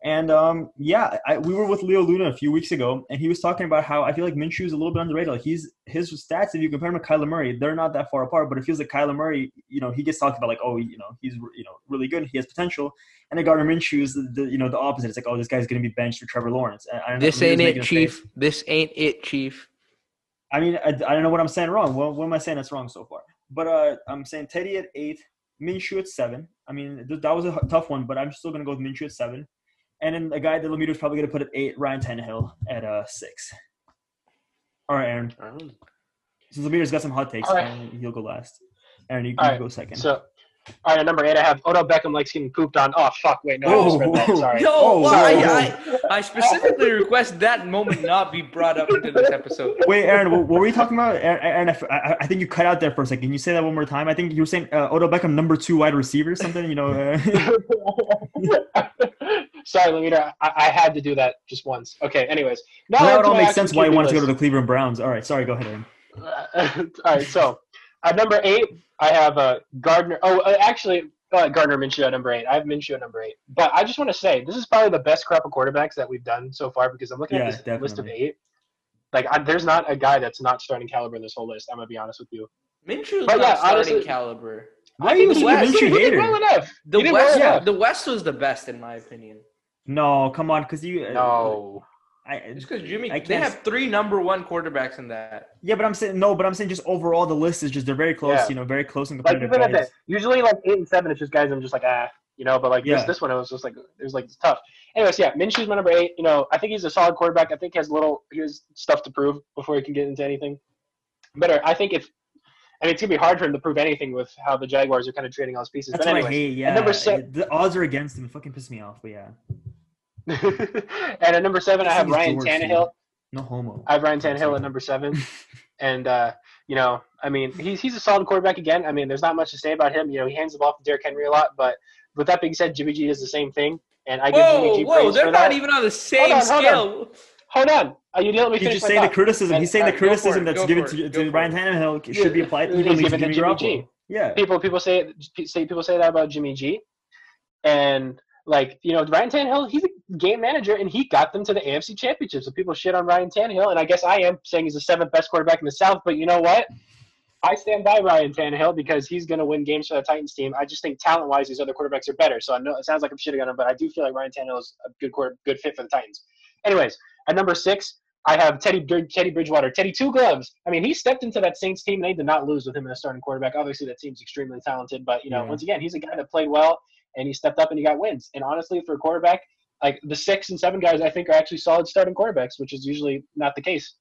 And um, yeah, I, we were with Leo Luna a few weeks ago, and he was talking about how I feel like Minshew is a little bit underrated. Like he's his stats, if you compare him to Kyler Murray, they're not that far apart. But it feels like Kyler Murray, you know, he gets talked about like, oh, you know, he's you know really good, he has potential. And then Gardner Minshew is the, the you know the opposite. It's like, oh, this guy's gonna be benched for Trevor Lawrence. And I don't know, This I'm ain't it, Chief. This ain't it, Chief. I mean, I, I don't know what I'm saying wrong. What, what am I saying that's wrong so far? But uh, I'm saying Teddy at eight, Minshew at seven. I mean, th- that was a h- tough one, but I'm still going to go with Minshew at seven. And then the guy that Lemieux is probably going to put at eight, Ryan Tannehill at uh, six. All right, Aaron. Alright. Since Lemieux's got some hot takes, All right. He'll go last. Aaron, you, All you right, go second. So, all right, at number eight, I have Odell Beckham likes getting pooped on. Oh fuck! Wait, no, I misread that. Sorry. No, Oh, well. I, I, I specifically request that moment not be brought up into this episode. Wait, Aaron, what, what were you talking about? Aaron, I, I f- I, I think you cut out there for a second. Can you say that one more time? I think you were saying uh, Odell Beckham, number two wide receiver, something. You know, uh, Sorry, Lemita. I, I had to do that just once. Okay. Anyways, now that would all my make sense why you QB wanted to go to the Cleveland Browns. All right, sorry, go ahead, Aaron. all right. So at number eight, I have uh, Gardner. Oh, uh, actually, uh, Gardner Minshew at number eight. I have Minshew at number eight. But I just want to say this is probably the best crop of quarterbacks that we've done so far because I'm looking Yeah, at this list of eight. Like, I, there's not a guy that's not starting caliber in this whole list. I'm gonna be honest with you. Minshew's But not yeah, starting honestly- caliber. Why are you the West- Minshew he did hater? well enough. The West, well enough. the West was the best in my opinion. No, come on, because you. uh, No. I, Just because Jimmy, I they have three number one quarterbacks in that. yeah, but I'm saying no, but I'm saying just overall the list is just they're very close. Yeah. You know, very close and competitive even at guys. that, usually like eight and seven, it's just guys I'm just like ah, you know. But like Yeah. this, this one, it was just like it was like it's tough. Anyways, yeah, Minshew's my number eight. You know, I think he's a solid quarterback. I think he has a little, he has stuff to prove before he can get into anything. But I think if, I mean, it's gonna be hard for him to prove anything with how the Jaguars are kind of trading all his pieces. That's but what I anyways, hate. Yeah, number seven- the odds are against him. It fucking piss me off. But yeah, and at number seven, I have Ryan George, dude. Tannehill. no homo. I have Ryan Tannehill at number seven. And uh, you know, I mean, he's he's a solid quarterback again. I mean, there's not much to say about him. You know, he hands the ball to Derrick Henry a lot. But with that being said, Jimmy G does the same thing, and I give Jimmy Whoa, G whoa, praise they're for not that. even on the same on, hold scale. Hold on, Are you didn't let me He's just my saying the criticism. And- He's saying all the right, go for criticism that's given to, to Ryan for Tannehill should be applied He's to Jimmy Jimmy Garoppolo. G. Yeah, People people say say people say that about Jimmy G, and like you know Ryan Tannehill, he's a game manager, and he got them to the AFC Championship. So people shit on Ryan Tannehill, and I guess I am saying he's the seventh best quarterback in the South. But you know what? I stand by Ryan Tannehill because he's going to win games for the Titans team. I just think talent wise, these other quarterbacks are better. So I know it sounds like I'm shitting on him, but I do feel like Ryan Tannehill is a good quarter, good fit for the Titans. Anyways, at number six, I have Teddy Teddy Bridgewater, Teddy Two Gloves. I mean, he stepped into that Saints team and they did not lose with him as a starting quarterback. Obviously, that team's extremely talented, but you know, Yeah. once again, he's a guy that played well and he stepped up and he got wins. And honestly, for a quarterback, like the six and seven guys, I think are actually solid starting quarterbacks, which is usually not the case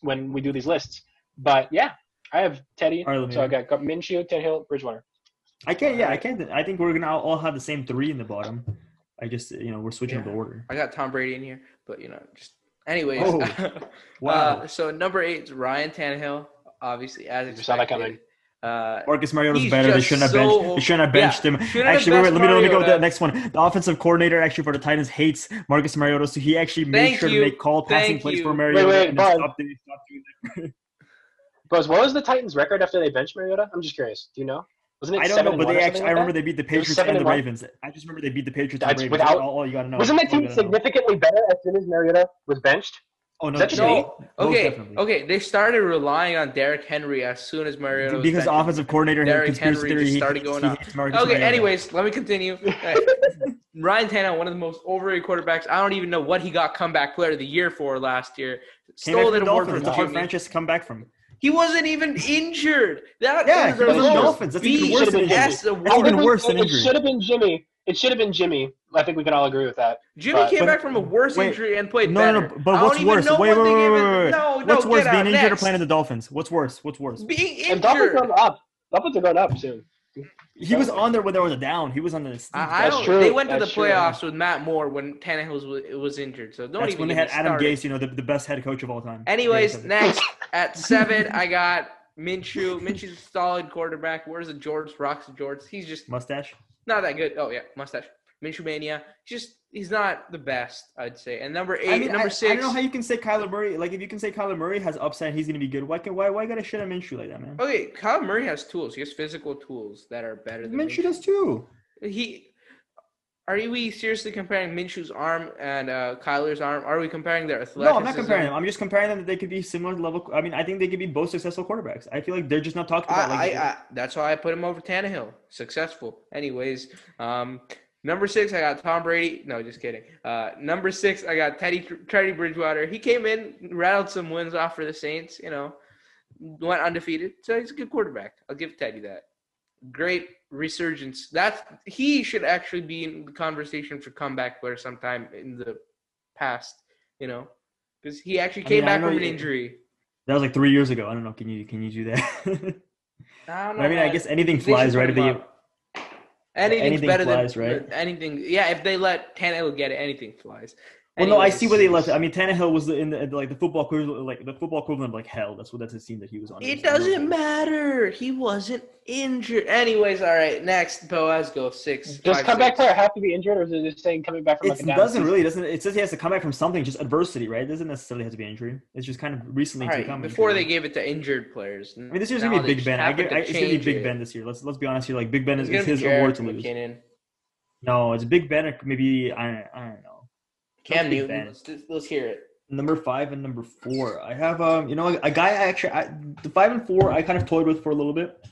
when we do these lists. But yeah, I have Teddy. All right, let me- so I got got Minshew, Tannehill, Bridgewater. I can't. Yeah, I can't. I think we're gonna all- all have the same three in the bottom. I just you know we're switching up the order. I got Tom Brady in here, but you know, just anyways. Oh, Wow. Uh, so number eight is Ryan Tannehill, obviously as You saw that expected. coming. Uh, Marcus Mariota's he's better. They shouldn't have so- benched. They shouldn't have benched yeah, him. shouldn't have Actually, wait, wait, let me, let me go with the next one. The offensive coordinator actually for the Titans hates Marcus Mariota, so he actually made Thank sure you. to make call passing Thank plays you. for Mariota. wait, and Bud. then stopped doing, stopped doing that. Bros, what was the Titans' record after they benched Mariota? I'm just curious. Do you know? Wasn't it I don't seven know, and but one they actually. something I remember that? they beat the Patriots and the and one? Ravens. I just remember they beat the Patriots and That's the Ravens. without- all, all you gotta know. Wasn't that team you gotta know. significantly better as soon as Mariota was benched? Oh no, Is that just yeah, me? okay, okay, they started relying on Derrick Henry as soon as Mariota was Because the benched. offensive coordinator had Derrick conspiracy Henry theory. just he- started going he up. Okay, Mariota. anyways, let me continue. Ryan Tannehill, one of the most overrated quarterbacks. I don't even know what he got comeback player of the year for last year. Came Stole from it the award Dolphins. from It's a hard franchise to come back from. He wasn't even injured. That Yeah, was the Dolphins. That's even worse than BS injury. That's even worse we- than it injury. should have been Jimmy. It should have been Jimmy. I think we can all agree with that. Jimmy But- came but- back from a worse wait, injury and played No, better. no, no. But what's worse? know Wait, wait, wait, wait, wait. No, no, What's worse, get being out. injured or playing in the Dolphins? What's worse? What's worse? Being injured. And Dolphins injured. going up. Dolphins are going up soon. He was on there when there was a down. He was on the. I, I. That's don't, true. They went to the That's true. playoffs with Matt Moore when Tannehill was, was injured. So don't That's even when they had Adam started. Gase, you know, the, the best head coach of all time. Anyways, next at seven, I got Minshew. Minshew's a solid quarterback. Where's the George? Rocks the George. He's just mustache. Not that good. Oh yeah, mustache. Minshew mania. He's just he's not the best, I'd say. And number eight, I mean, number I, six. I don't know how you can say Kyler Murray. Like, if you can say Kyler Murray has upside, he's gonna be good. Why can why why gotta shit on Minshew like that, man? okay, Kyler Murray has tools. He has physical tools that are better than Minshew does too. He. Are we seriously comparing Minshew's arm and uh, Kyler's arm? Are we comparing their athleticism? No, I'm not comparing them. I'm just comparing them that they could be similar level. I mean, I think they could be both successful quarterbacks. I feel like they're just not talked about. I, like, I, I, that's why I put him over Tannehill. Successful. Anyways, um, number six, I got Tom Brady. No, just kidding. Uh, number six, I got Teddy Teddy Bridgewater. He came in, rattled some wins off for the Saints. You know, went undefeated. So he's a good quarterback. I'll give Teddy that. Great resurgence. That's he should actually be in the conversation for comeback player sometime in the past. You know, because he actually I came mean, back from an injury. that was like three years ago. I don't know. Can you can you do that? I, don't know, I mean, I guess anything flies, right? If him they. Anything's anything better flies, than right? anything. Yeah, if they let Tannehill get it, anything flies. Well, no, I see where they left. it. I mean, Tannehill was in the, like the football equivalent, like the football equivalent of like hell. That's what that's the scene that he was on. It doesn't matter. He wasn't injured. Anyways, all right. Next, Boaz go six. Does five, comeback six. player have to be injured, or is it just saying coming back from like It a doesn't season? really. Doesn't it says he has to come back from something, just adversity, right? It doesn't necessarily have to be injury. It's just kind of recently All to right, come. before they gave it to injured players. I mean, this year's gonna be Big Ben. I get, I, it's gonna be Big Ben this year. Let's let's be honest here. Like Big Ben is, It's is gonna his award Jerick to lose. McKinnon. No, it's Big Ben. Or maybe I I don't know. Cam Newton. Let's, let's hear it. Number five and number four. I have um, you know, a guy I actually I, the five and four I kind of toyed with for a little bit.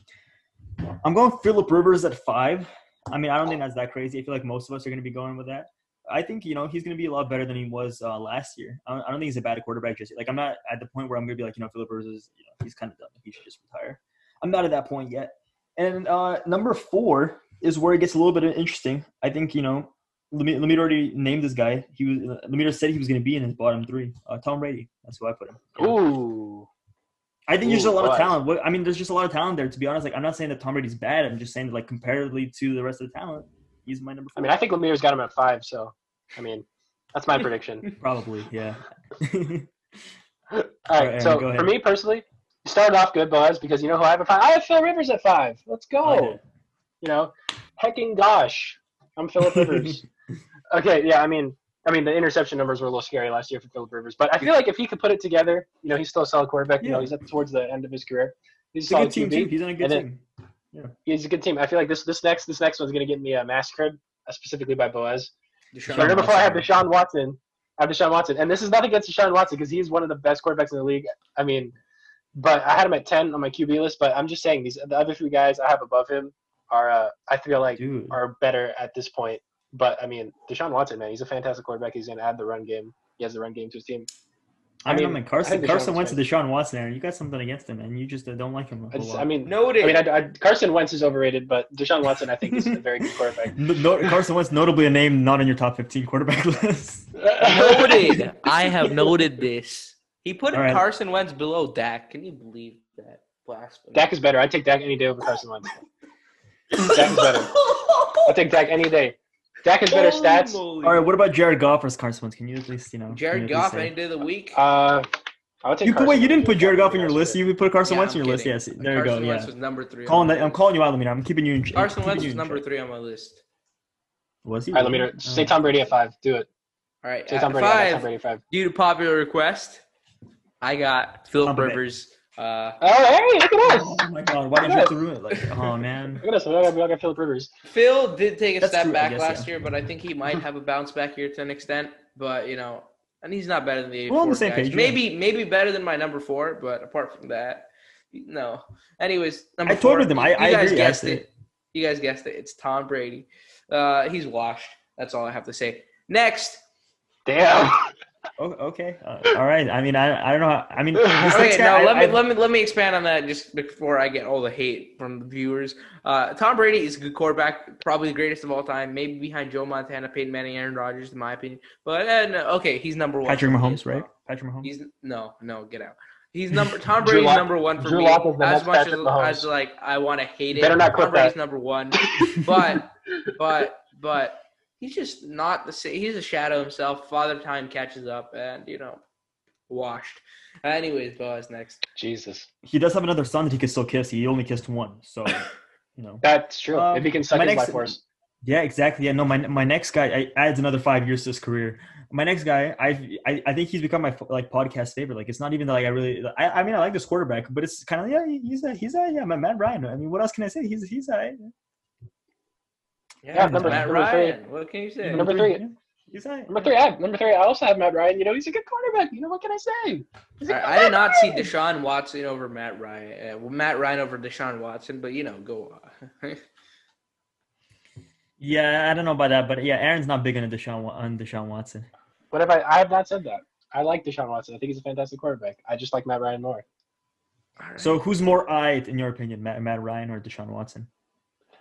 I'm going Philip Rivers at five. I mean, I don't think that's that crazy. I feel like most of us are going to be going with that. I think you know he's going to be a lot better than he was uh, last year. I don't, I don't think he's a bad quarterback just yet. Like I'm not at the point where I'm going to be like you know Philip Rivers is you know he's kind of done. He should just retire. I'm not at that point yet. And uh, number four is where it gets a little bit interesting. I think you know Lemire Lemire already named this guy. He was Lemire said he was going to be in his bottom three. Uh, Tom Brady. That's who I put him. Ooh. I think there's just a Ooh, lot of talent. What- I mean, there's just a lot of talent there. To be honest, like I'm not saying that Tom Brady's bad. I'm just saying that like comparatively to the rest of the talent, he's my number I mean, I think Lemire's got him at five, so I mean, that's my prediction. Probably, yeah. All right, Aaron, so for me personally, you started off good, Buzz, because you know who I have at five. I have Phil Rivers at five. Let's go. You know, hecking gosh, I'm Philip Rivers. okay, yeah, I mean, I mean the interception numbers were a little scary last year for Philip Rivers, but I feel like if he could put it together, you know, he's still a solid quarterback. You know, he's at towards the end of his career. He's It's a good team QB. too. He's on a good And then- team. He's a good team. I feel like this this next this next one's gonna get me uh, massacred, uh, specifically by Boaz. Deshaun But number four, I have Watson. Deshaun Watson. I have Deshaun Watson, and this is nothing against Deshaun Watson because he's one of the best quarterbacks in the league. I mean, but I had him at ten on my QB list. But I'm just saying these the other three guys I have above him are uh, I feel like Dude. are better at this point. But I mean, Deshaun Watson, man, he's a fantastic quarterback. He's gonna add the run game. He has the run game to his team. I, I mean, mean, man, I Carson think Deshaun Carson was went to Deshaun Watson, Aaron. You got something against him, and you just uh, don't like him. A I, whole just, lot. I mean, Noted. I mean, I, I, Carson Wentz is overrated, but Deshaun Watson, I think, is a very good quarterback. No- no- Carson Wentz, notably a name not in your top 15 quarterback list. noted. I have noted this. He put All right. Carson Wentz below Dak. Can you believe that? Blasphemy. Dak is better. I take Dak any day over Carson Wentz. Dak is better. I take Dak any day. Dak has better stats. All right, what about Jared Goff versus Carson Wentz? Can you at least, you know? can you Jared at least Goff say? any day of the week. Uh, I would take You put, Carson wait, you didn't Wentz. put Jared Goff on your list. You would put Carson Yeah, Wentz on I'm your list. kidding. Yes, there you go. Carson go. Wentz Yeah, was number three. on calling my that. I'm list. calling you out, Lamina. I'm keeping you in. Carson keeping Wentz you was in number check. three on my list. Was he? All right, let me really? say. Tom Brady at five. Do it. All right, Say at Tom Brady. I got Tom Brady at five. due to popular request, I got Philip Tampa Bay. Rivers. Uh, Oh, hey, look at us. Oh my god! Why did you have to ruin it? Like, oh man. Look at us. We all got, we all got Philip Rivers. Phil did take a That's step true, back guess, last yeah. year, but I think he might have a bounce back here to an extent. But you know, and he's not better than the We're on the same guys. page, yeah. Maybe maybe better than my number four, but apart from that, no. Anyways, number I toyed four, with him. I- you I guys agree, guessed see it. You guys guessed it. It's Tom Brady. Uh, he's washed. That's all I have to say. Next, Damn. Oh, okay. Uh, all right. I mean, I, I don't know. How, I mean, Okay, guy, now I- let me I- let me let me expand on that just before I get all the hate from the viewers. Uh, Tom Brady is a good quarterback, probably the greatest of all time, maybe behind Joe Montana, Peyton Manning, Aaron Rodgers, in my opinion. But uh, no, okay, he's number one. Patrick Mahomes, well. right? Patrick Mahomes. He's no, no, get out. He's number Tom Drew Brady's Lock- number one for Drew me. Lock is the As next much as, Patrick as like I want to hate it, Better not Tom Brady's that. number one. But but but he's just not the same. He's a shadow himself. Father Time catches up, and you know, washed. Anyways, Boaz next. Jesus, he does have another son that he could still kiss. He only kissed one, so you know. that's true. Um, if he can suck my his next- life force. Yeah, exactly. Yeah, no, my my next guy I, adds another five years to his career. My next guy, I've, I I think he's become my like podcast favorite. Like it's not even that, like I really. I, I mean, I like this quarterback, but it's kind of yeah, he's a he's a yeah, my man Ryan. I mean, what else can I say? He's he's a Yeah, number- Matt number three. What can you say? Number three. Yeah, he's a Number three, I have, number three, I also have Matt Ryan. You know, he's a good quarterback. You know, what can I say? He's a I, good I did not see. Deshaun Watson over Matt Ryan. Uh, well, Matt Ryan over Deshaun Watson, but you know, go. on. Yeah, I don't know about that, but yeah, Aaron's not big on Deshaun on Deshaun Watson. What if I? I have not said that. I like Deshaun Watson. I think he's a fantastic quarterback. I just like Matt Ryan more. All right. So who's more eyed in your opinion, Matt, Matt Ryan or Deshaun Watson?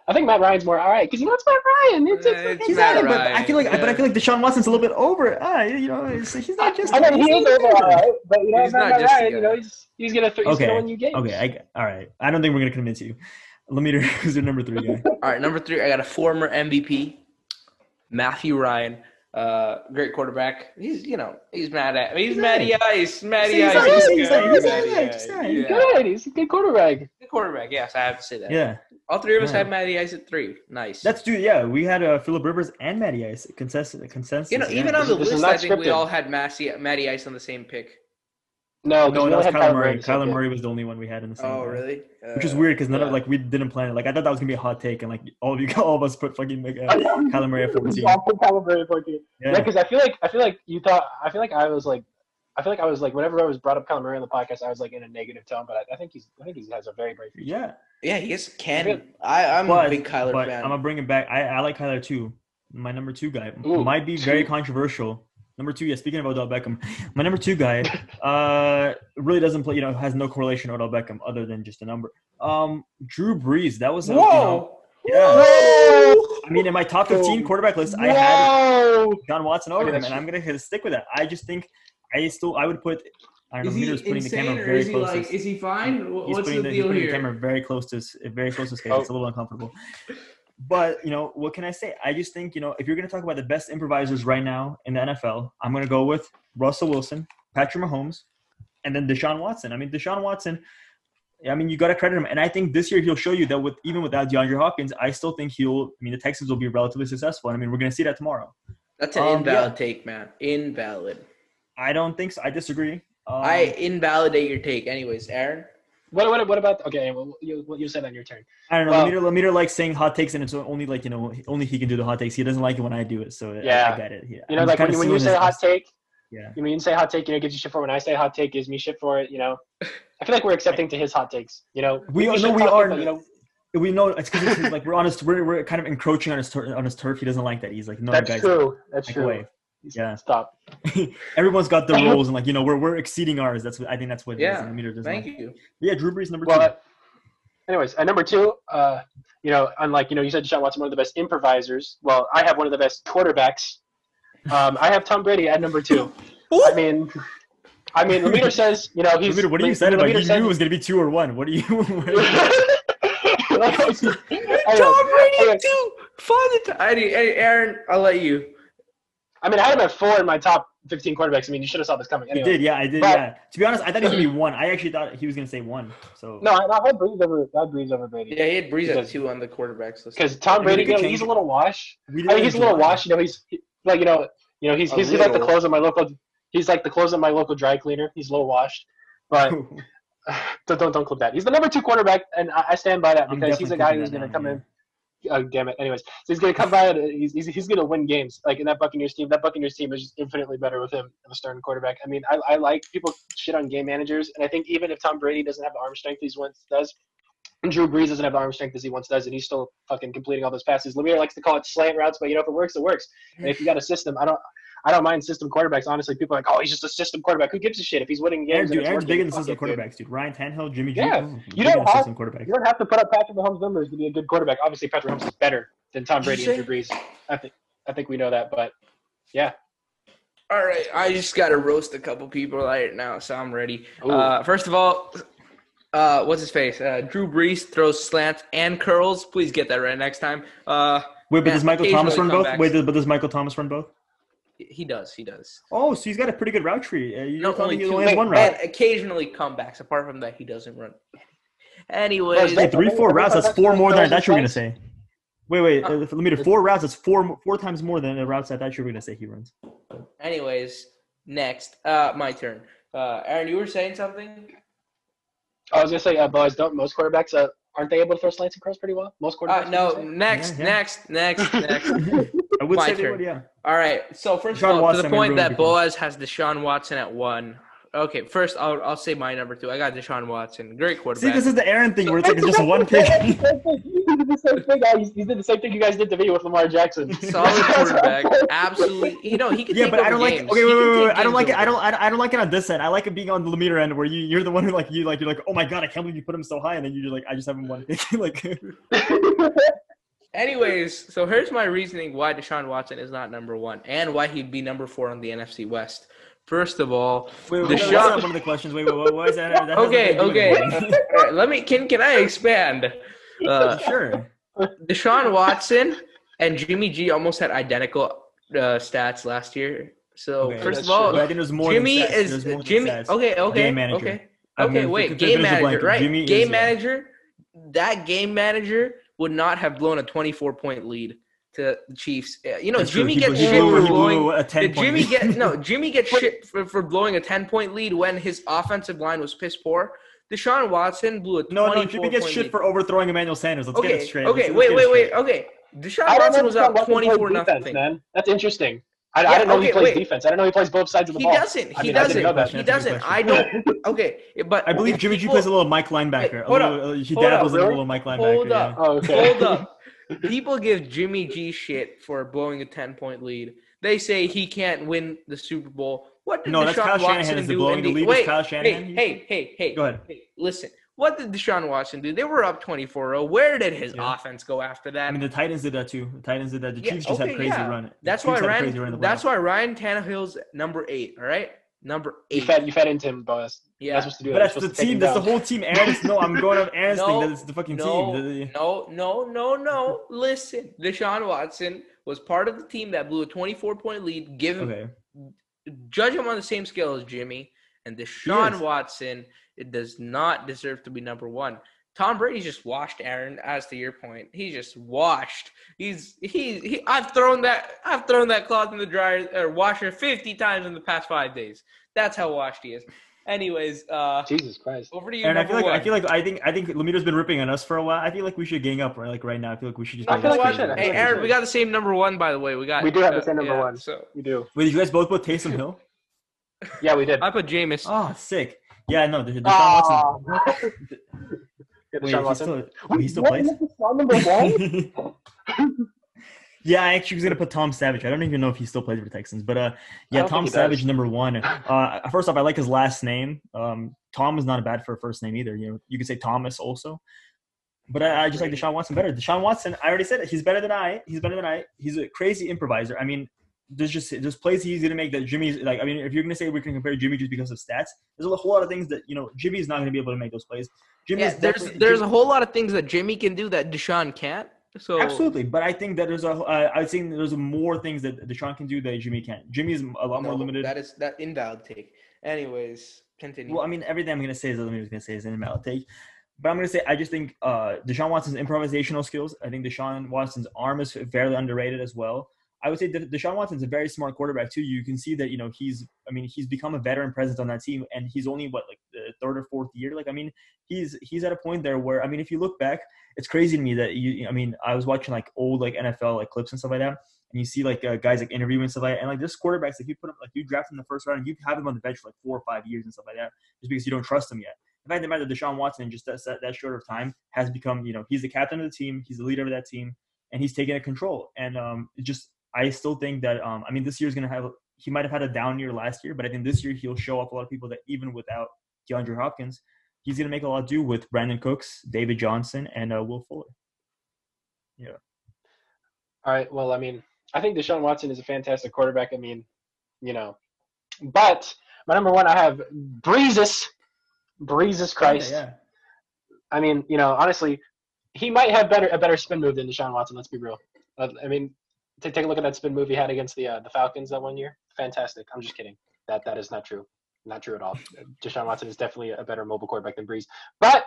I think Matt Ryan's more all right because you know it's Matt Ryan. It's, it's, Uh, it's, it's He's Matt eyed, but I feel like but I feel like Deshaun Watson's a little bit over. Ah, you know, it's, he's not just. I mean, he's he is over all over. right, but you know, He's Matt not just Ryan, you know, he's he's gonna th- he's Okay, gonna win you games. Okay, I, all right. I don't think we're gonna convince you. Let me. Who's your number three guy? All right, number three, I got a former MVP, Matthew Ryan. Uh, great quarterback. He's you know he's mad at he's He's Matty. Ice. Matty He's Ice. alright, is he's good. he's Matty alright, Ice, he's alright. He's yeah. good. He's a good quarterback. Good quarterback. Yes, I have to say that. Yeah, All three of us Yeah. had Matty Ice at three. Nice. that's dude. Yeah, we had uh, Philip Rivers and Matty Ice consensus. Consensus. you know yeah. even on the This list, I think we all had Massey, Matty Ice on the same pick. No, no, because that was had Kyler Murray. in Kyler game. Murray was the only one we had in the same. Oh guy. really? Which is Uh, weird because none of like we didn't plan it. Like I thought that was gonna be a hot take, and like all of you, all of us put fucking like, uh, Kyler Murray at fourteen. I'll put Kyler Murray at 14. Yeah, Yeah, because I feel like I feel like you thought I feel like I was like I feel like I was like whenever I was brought up Kyler Murray on the podcast, I was like in a negative tone, but I, I think he's I think he has a very bright future. yeah. Yeah, he gets Ken. Really? I, I'm but, a big Kyler but fan. I'm gonna bring it back. I, I like Kyler too. My number two guy Ooh, might be very controversial. Number two, yeah. Speaking of Odell Beckham, my number two guy uh really doesn't play. You know, has no correlation to Odell Beckham other than just a number. Um, Drew Brees. That was a, you know, Whoa! yeah. I mean, in my top 15 Whoa. quarterback list, I had John Watson over Okay, him, and I'm gonna stick with that. I just think I still I would put. I don't know. Is he Meter's putting the insane camera very is he close. like? to, Is he fine? Wh- he's What's putting the the, he's deal putting the camera very close to his, very close to his face. Oh. It's a little uncomfortable. But you know what can I say? I just think you know if you're gonna talk about the best improvisers right now in the NFL, I'm gonna go with Russell Wilson, Patrick Mahomes, and then Deshaun Watson. I mean Deshaun Watson. I mean, you got to credit him, and I think this year he'll show you that with even without DeAndre Hopkins, I still think he'll. I mean, the Texans will be relatively successful, and I mean, we're going to see that tomorrow. That's an Um, invalid yeah. take, man. Invalid. I don't think so. I disagree. Um, I invalidate your take. Anyways, Aaron. What, what, what about okay? Well, you, what you said on your turn. I don't know. Well- Lemire, Lemire likes saying hot takes, and it's only like you know, only he can do the hot takes. He doesn't like it when I do it, so Yeah. I, get it. Yeah, You know, I'm like when, when you say hot take, Yeah. you know, you say hot take, you know, gives you shit for. it. When I say hot take, gives me shit for it. You know, I feel like we're accepting to his hot takes. You know, We are- no, we are- about, You know, We know it's because it's like we're honest. We're, we're kind of encroaching on his tur- on his turf. He doesn't like that. He's like, no, that's guys, true. That's true. away. Yeah. Stop. Everyone's got their roles, and like you know, we're we're exceeding ours. That's what I think. That's what Yeah, and Lemire doesn't Thank like. you. Yeah, Drew Brees number Well, two. uh, anyways, at number two, uh, you know, unlike you know, you said Deshaun Watson one of the best improvisers. Well, I have one of the best quarterbacks. Um, I have Tom Brady at number two. I mean, I mean, Lemire says, you know, he's. Lemire, what are you Lemire saying about? You says- knew it was gonna be two or one. What are you? Tom Brady too. Father time. Any, any, Aaron, I'll let you. I mean, I had him at four in my top 15 quarterbacks. I mean, you should have saw this coming. You did, yeah, I did, But- yeah. To be honest, I thought he was gonna be one. I actually thought he was gonna say one. So No, I, I had Brees over. I had Brees over Brady. Yeah, he had Brees at two on the quarterbacks list. Because Tom Brady, you know, he's a little wash. I mean, he's a little July. washed. You know, he's he- like you know, you know, he's he's, he's like the clothes of my local. He's like the clothes of my local dry cleaner. He's a little washed, but don't don't, don't clip that. He's the number two quarterback, and I, I stand by that because he's a guy who's going to come yeah. in. Oh damn it! Anyways, so he's to come by and he's he's, he's to win games. Like in that Buccaneers team, that Buccaneers team is just infinitely better with him as a starting quarterback. I mean, I, I like people shit on game managers, and I think even if Tom Brady doesn't have the arm strength he once does, and Drew Brees doesn't have the arm strength as he once does, and he's still fucking completing all those passes. Lemire likes to call it slant routes, but you know if it works, it works. And if you got a system, I don't. I don't mind system quarterbacks. Honestly, people are like, oh, he's just a system quarterback. Who gives a shit if he's winning games? Aaron, and dude, it's Aaron's big in system it, dude. quarterbacks, dude. Ryan Tannehill, Jimmy G. Yeah. ooh, You don't have- system quarterbacks. You don't have to put up Patrick Mahomes' numbers to be a good quarterback. Obviously, Patrick Mahomes is better than Tom Brady and Drew Brees. I think I think we know that, but yeah. All right, I just got to roast a couple people right now, so I'm ready. Uh, first of all, uh, what's his face? Uh, Drew Brees throws slants and curls. Please get that right next time. Uh, Wait, but Yeah, does Michael Thomas run occasionally both? Wait, but does Michael Thomas run both? He does. He does. Oh, so he's got a pretty good route tree. Uh, you're No, only he two. only has Wait, one route. And occasionally comebacks. Apart from that, he doesn't run. Anyways, Well, Hey, three, four routes. That's four more than I thought you were gonna say. Wait, wait. Uh, let me do four routes. That's four four times more than the routes I thought you were gonna say he runs. anyways, next, uh, my turn. Uh, Aaron, you were saying something. I was gonna say, uh, boys, don't most quarterbacks uh, aren't they able to throw slants and curls pretty well? Most quarterbacks. Uh, no, would you say? next, Yeah, yeah. next, next, next. I would My say they turn. would, yeah. All right. So first Deshaun of all, Watson, to the point that it Boaz has Deshaun Watson at one. Okay, first I'll I'll say my number two. I got Deshaun Watson, great quarterback. See, this is the Aaron thing where it's like it's just one pick. He did the same thing. guys. He did the same thing you guys did to me with Lamar Jackson. Solid quarterback, absolutely. You know he can Yeah, take but I don't like. games. Okay, He wait, wait, wait. I don't like it. I over. don't. I don't- I don't like it on this end. I like it being on the Lemeter end where you you're the one who like you like you're like oh my god I can't believe you put him so high and then you're like I just have him one pick like. Anyways, so here's my reasoning why Deshaun Watson is not number one and why he'd be number four on the NFC West. First of all, Wait, wait, The wait, that's shot- not one of the questions. Wait, wait, wait, why is that? that doesn't okay, okay. anything. All right, let me can can I expand? Uh, sure. Deshaun Watson and Jimmy G almost had identical uh, stats last year. So Okay, first of all, But I think there's more. Jimmy than is more Jimmy. stats. Okay, okay, Game manager. okay, okay. gonna Wait, game manager, right? Jimmy game is, yeah. manager. That game manager would not have blown a 24 point lead to the Chiefs. Uh, You know, That's. Jimmy gets shit blew- for blowing. a 10 Did point Jimmy lead. get no? Jimmy gets shit for, for blowing a 10 point lead when his offensive line was piss poor. Deshaun Watson blew a 24 No, no, Jimmy gets shit lead. for overthrowing Emmanuel Sanders. Let's get it straight. okay, Let's- let's wait, wait, wait. Okay, Deshaun I don't Watson was if up 24 defense, nothing. man. That's interesting. I, Yeah, I didn't know okay, he plays wait. defense. I didn't know he plays both sides of the ball. He ball. doesn't. I He mean, I didn't doesn't. know that. He That's a good doesn't. I don't. Okay, but I believe Jimmy G plays a little Mike linebacker. Wait, a hold little, uh, he Hold up, dabbles in a little Mike linebacker. Hold yeah. up. Oh, okay. Hold up. People give Jimmy G shit for blowing a 10 point lead. They say he can't win the Super Bowl. What did No, Deshaun that's Kyle Watson Shanahan is the do blowing the lead is Wait, Kyle Shanahan, Hey, hey, hey, hey. Go ahead. Hey, listen. What did Deshaun Watson do? They were up 24-0. Where did his Yeah. offense go after that? I mean, the Titans did that too. The Titans did that. The Yeah, Chiefs just okay, had crazy yeah. run. The that's Chiefs why had a crazy run in Ryan. the That's why Ryan Tannehill's number eight. All right, number eight. You eight. fed, you fed into him, boss. Yeah. that's supposed to do But that. that's You're the supposed to take team. him That's the down. whole team. Aaron's no, I'm going on Aaron's No, thing. That's the fucking no, team. The- No, no, no, no. Listen, Deshaun Watson was part of the team that blew a 24 point lead. Give him, Okay. judge him on the same scale as Jimmy. And Deshaun is. Watson it does not deserve to be number one. Tom Brady's just washed, Aaron. As to your point, he's just washed. He's he, he I've thrown that I've thrown that cloth in the dryer or washer 50 times in the past five days. That's how washed he is. Anyways, uh, Jesus Christ. over to you. Aaron, I number feel like I feel like I think I think Lemire's been ripping on us for a while. I feel like we should gang up right like right now. I feel like we should just. I make feel like we should. Hey, Aaron, should. we got the same number one, by the way. We got. We do have the uh, same number yeah, one. So We do. Wait, you guys both put Taysom Hill? Yeah, we did. I put Jameis. Oh, sick. Yeah, no, Deshaun Ah. Watson. Yeah, Wait, Watson. still, wait, he still plays? Number one? yeah, I actually was gonna put Tom Savage. I don't even know if he still plays for Texans, but uh, yeah, Tom Savage does. number one. Uh, first off, I like his last name. Um, Tom is not bad for a first name either. You know, you could say Thomas also. But I, I just like Deshaun Watson better. Deshaun Watson, I already said it. He's better than I. He's better than I. He's a crazy improviser. I mean, there's just there's plays he's gonna make that Jimmy's like. I mean, if you're gonna say we can compare Jimmy just because of stats, there's a whole lot of things that you know Jimmy's not gonna be able to make those plays. Jimmy Yeah, is there's definitely- there's a whole lot of things that Jimmy can do that Deshaun can't. So Absolutely, but I think that there's a. Uh, I think there's more things that Deshaun can do that Jimmy can't. Jimmy is a lot more limited. That is that invalid take. Anyways, continue. well, I mean, everything I'm gonna say is what I'm gonna say is an invalid take. But I'm gonna say I just think uh, Deshaun Watson's improvisational skills. I think Deshaun Watson's arm is fairly underrated as well. I would say that Deshaun Watson's a very smart quarterback too. You can see that you know he's. I mean, he's become a veteran presence on that team, and he's only what like the third or fourth year. Like, I mean, he's he's at a point there where I mean, if you look back, it's crazy to me that you. I mean, I was watching like old like NFL like clips and stuff like that, and you see like uh, guys like interviewing and stuff like that, and like there's quarterbacks if you put him like you draft him in the first round and you have him on the bench for like four or five years and stuff like that, just because you don't trust him yet. The fact the matter, Deshaun Watson in just that, that that short of time has become you know he's the captain of the team, he's the leader of that team, and he's taking it control. And um, just I still think that um, I mean this year's gonna have he might have had a down year last year, but I think this year he'll show up a lot of people that even without DeAndre Hopkins, he's going to make a lot do with Brandin Cooks, David Johnson, and uh, Will Fuller. Yeah. All right. Well, I mean, I think Deshaun Watson is a fantastic quarterback. I mean, you know, but my number one, I have Breezes. Breezes Christ. Yeah, yeah. I mean, you know, honestly, he might have better a better spin move than Deshaun Watson. Let's be real. Uh, I mean, take take a look at that spin move he had against the uh, the Falcons that one year. Fantastic. I'm just kidding. That that is not true. Not true at all. Deshaun Watson is definitely a better mobile quarterback than Brees. But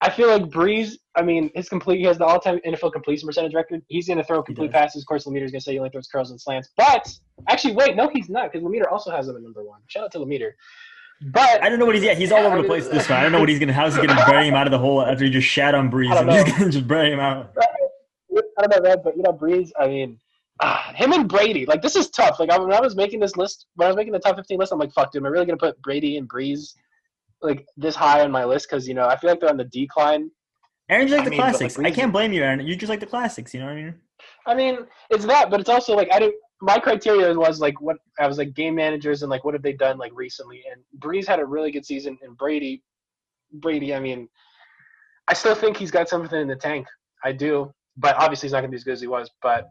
I feel like Brees. I mean, his complete. He has the all-time NFL completion percentage record. He's going to throw complete passes. Of course, Lemeter's going to say he only throws curls and slants. But actually, wait, no, he's not because Lemeter also has him at number one. Shout out to Lemeter. But I don't know what he's at. He's all over the place this time. I don't know what he's gonna. How's he gonna bury him out of the hole after he just shat on Brees? And he's gonna just bury him out. I don't know that, but you know, Brees. I mean, ah, him and Brady. Like this is tough. Like I, when I was making this list, when I was making the top 15 list, I'm like, fuck, dude, am I really gonna put Brady and Brees like this high on my list? Because you know, I feel like they're on the decline. Aaron just like I the mean, but, like, classics. I can't blame you, Aaron. You just like the classics. You know what I mean? I mean, it's that, but it's also like I didn't. My criteria was like what I was like game managers and like what have they done like recently. And Brees had a really good season, and Brady, Brady. I mean, I still think he's got something in the tank. I do, but obviously he's not gonna be as good as he was. But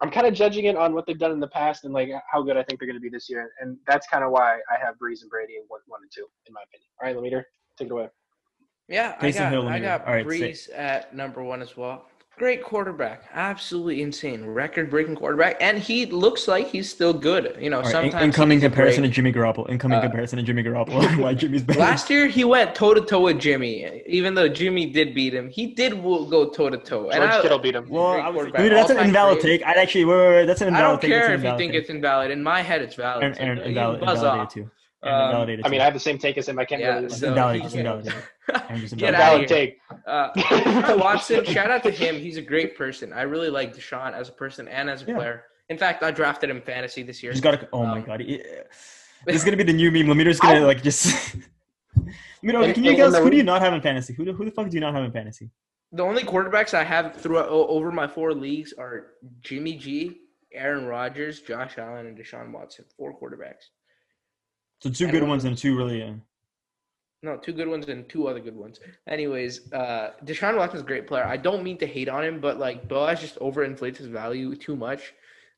I'm kind of judging it on what they've done in the past and like how good I think they're gonna be this year. And that's kind of why I have Brees and Brady in one, one and two, in my opinion. All right, Lemeter, take it away. Yeah, I got, Hill, I got All right, say- Brees at number one as well. Great quarterback, absolutely insane, record-breaking quarterback, and he looks like he's still good. You know, All right, in- sometimes incoming comparison break. to Jimmy Garoppolo. Incoming Uh, comparison to Jimmy Garoppolo. Why Jimmy's better? Last year he went toe to toe with Jimmy, even though Jimmy did beat him. He did go toe to toe. George Kittle beat him. well, I was, dude, that's an invalid great. take. I'd actually, wait, wait, wait, that's an invalid. I invalid don't take. That's care if you think take. it's invalid. In my head, it's valid. Aaron, So Aaron, you invalid, buzz invalidated off. too. Aaron, Um, invalidated I mean. I have the same take as him. I can't Yeah, really. So- invalidated. It's he- invalidated. Aaron just Get out of here. take. Uh, Watson, shout out to him. He's a great person. I really like Deshaun as a person and as a Yeah. player. In fact, I drafted him fantasy this year. He's got to. Oh my Um, god. He- This is gonna be the new meme. Lemeter's gonna like just. Lemiter, okay, In- can you in- guys? Who do you not have in fantasy? Who, do- who the fuck do you not have in fantasy? The only quarterbacks I have throughout over my four leagues are Jimmy G, Aaron Rodgers, Josh Allen, and Deshaun Watson. Four quarterbacks. So two good one- ones and two really. Uh, No, two good ones and two other good ones. Anyways, uh, Deshaun Watson's a great player. I don't mean to hate on him, but like Boaz just overinflates his value too much.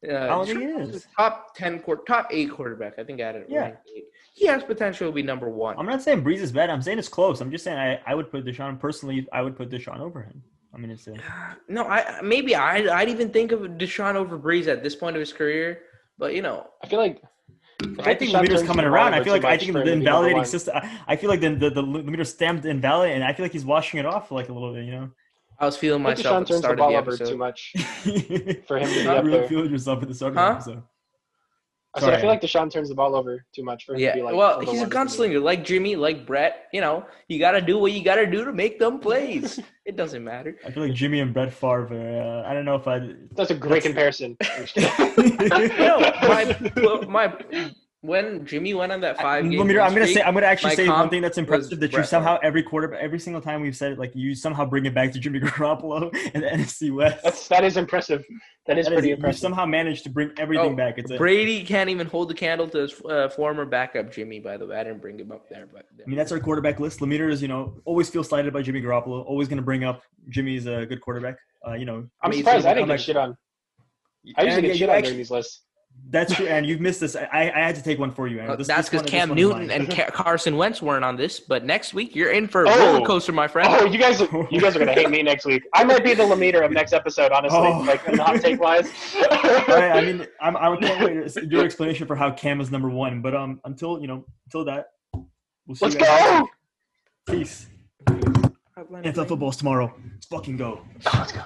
Uh, I don't think Deshaun he is. top ten, quar- top eight quarterback. I think I had it. Yeah. eight. He has potential to be number one. I'm not saying Brees is bad. I'm saying it's close. I'm just saying I, I would put Deshaun personally. I would put Deshaun over him. I mean, it's a, No, I maybe I I'd even think of Deshaun over Brees at this point of his career, but you know, I feel like. I think the Deshaun meter's coming around. I feel like I think the for him to be number invalidating system. I, I feel like the, the the meter stamped invalid, and I feel like he's washing it off like a little bit. You know. I was feeling I myself at the turns the start of ball the over too episode. much For for him to be up really there. feeling yourself at the start of Huh? the episode. I said I feel like Deshaun turns the ball over too much for him to Yeah, be like. well, he's a one for gunslinger like Jimmy, like Brett. You know, you got to do what you got to do to make them plays. it doesn't matter. I feel like Jimmy and Brett Favre. Uh, I don't know if I. That's a great comparison. No, my my when Jimmy went on that five game. Lemire, I'm gonna say I'm gonna actually say one thing that's impressive that you Brett somehow every quarter every single time we've said it like you somehow bring it back to Jimmy Garoppolo and the NFC West. That's that is impressive. That is That is- pretty you impressive. somehow managed to bring everything Oh, back. It's a, Brady can't even hold the candle to his uh, former backup Jimmy. By the way, I didn't bring him up there, but I mean, that's our quarterback list. Lemire is, you know, always feel slighted by Jimmy Garoppolo. Always going to bring up Jimmy's a good quarterback. Uh, you know, I'm surprised. I didn't get shit on. I usually and get shit on actually- during these lists. That's true, and you've missed this. I, I had to take one for you, Aaron. Uh, This- that's because Cam this one is Newton and Ca- Carson Wentz weren't on this. But next week you're in for a Oh. roller coaster, my friend. Oh, you guys, you guys are gonna hate me next week. I might be the Lemeter of next episode, honestly. Oh. Like in hot take wise. All right, I mean, I'm, I can't wait to see your explanation for how Cam is number one. But um, until you know, until that, we'll see Let's you guys go. week. Peace. NFL football's tomorrow. Let's fucking go. Let's go.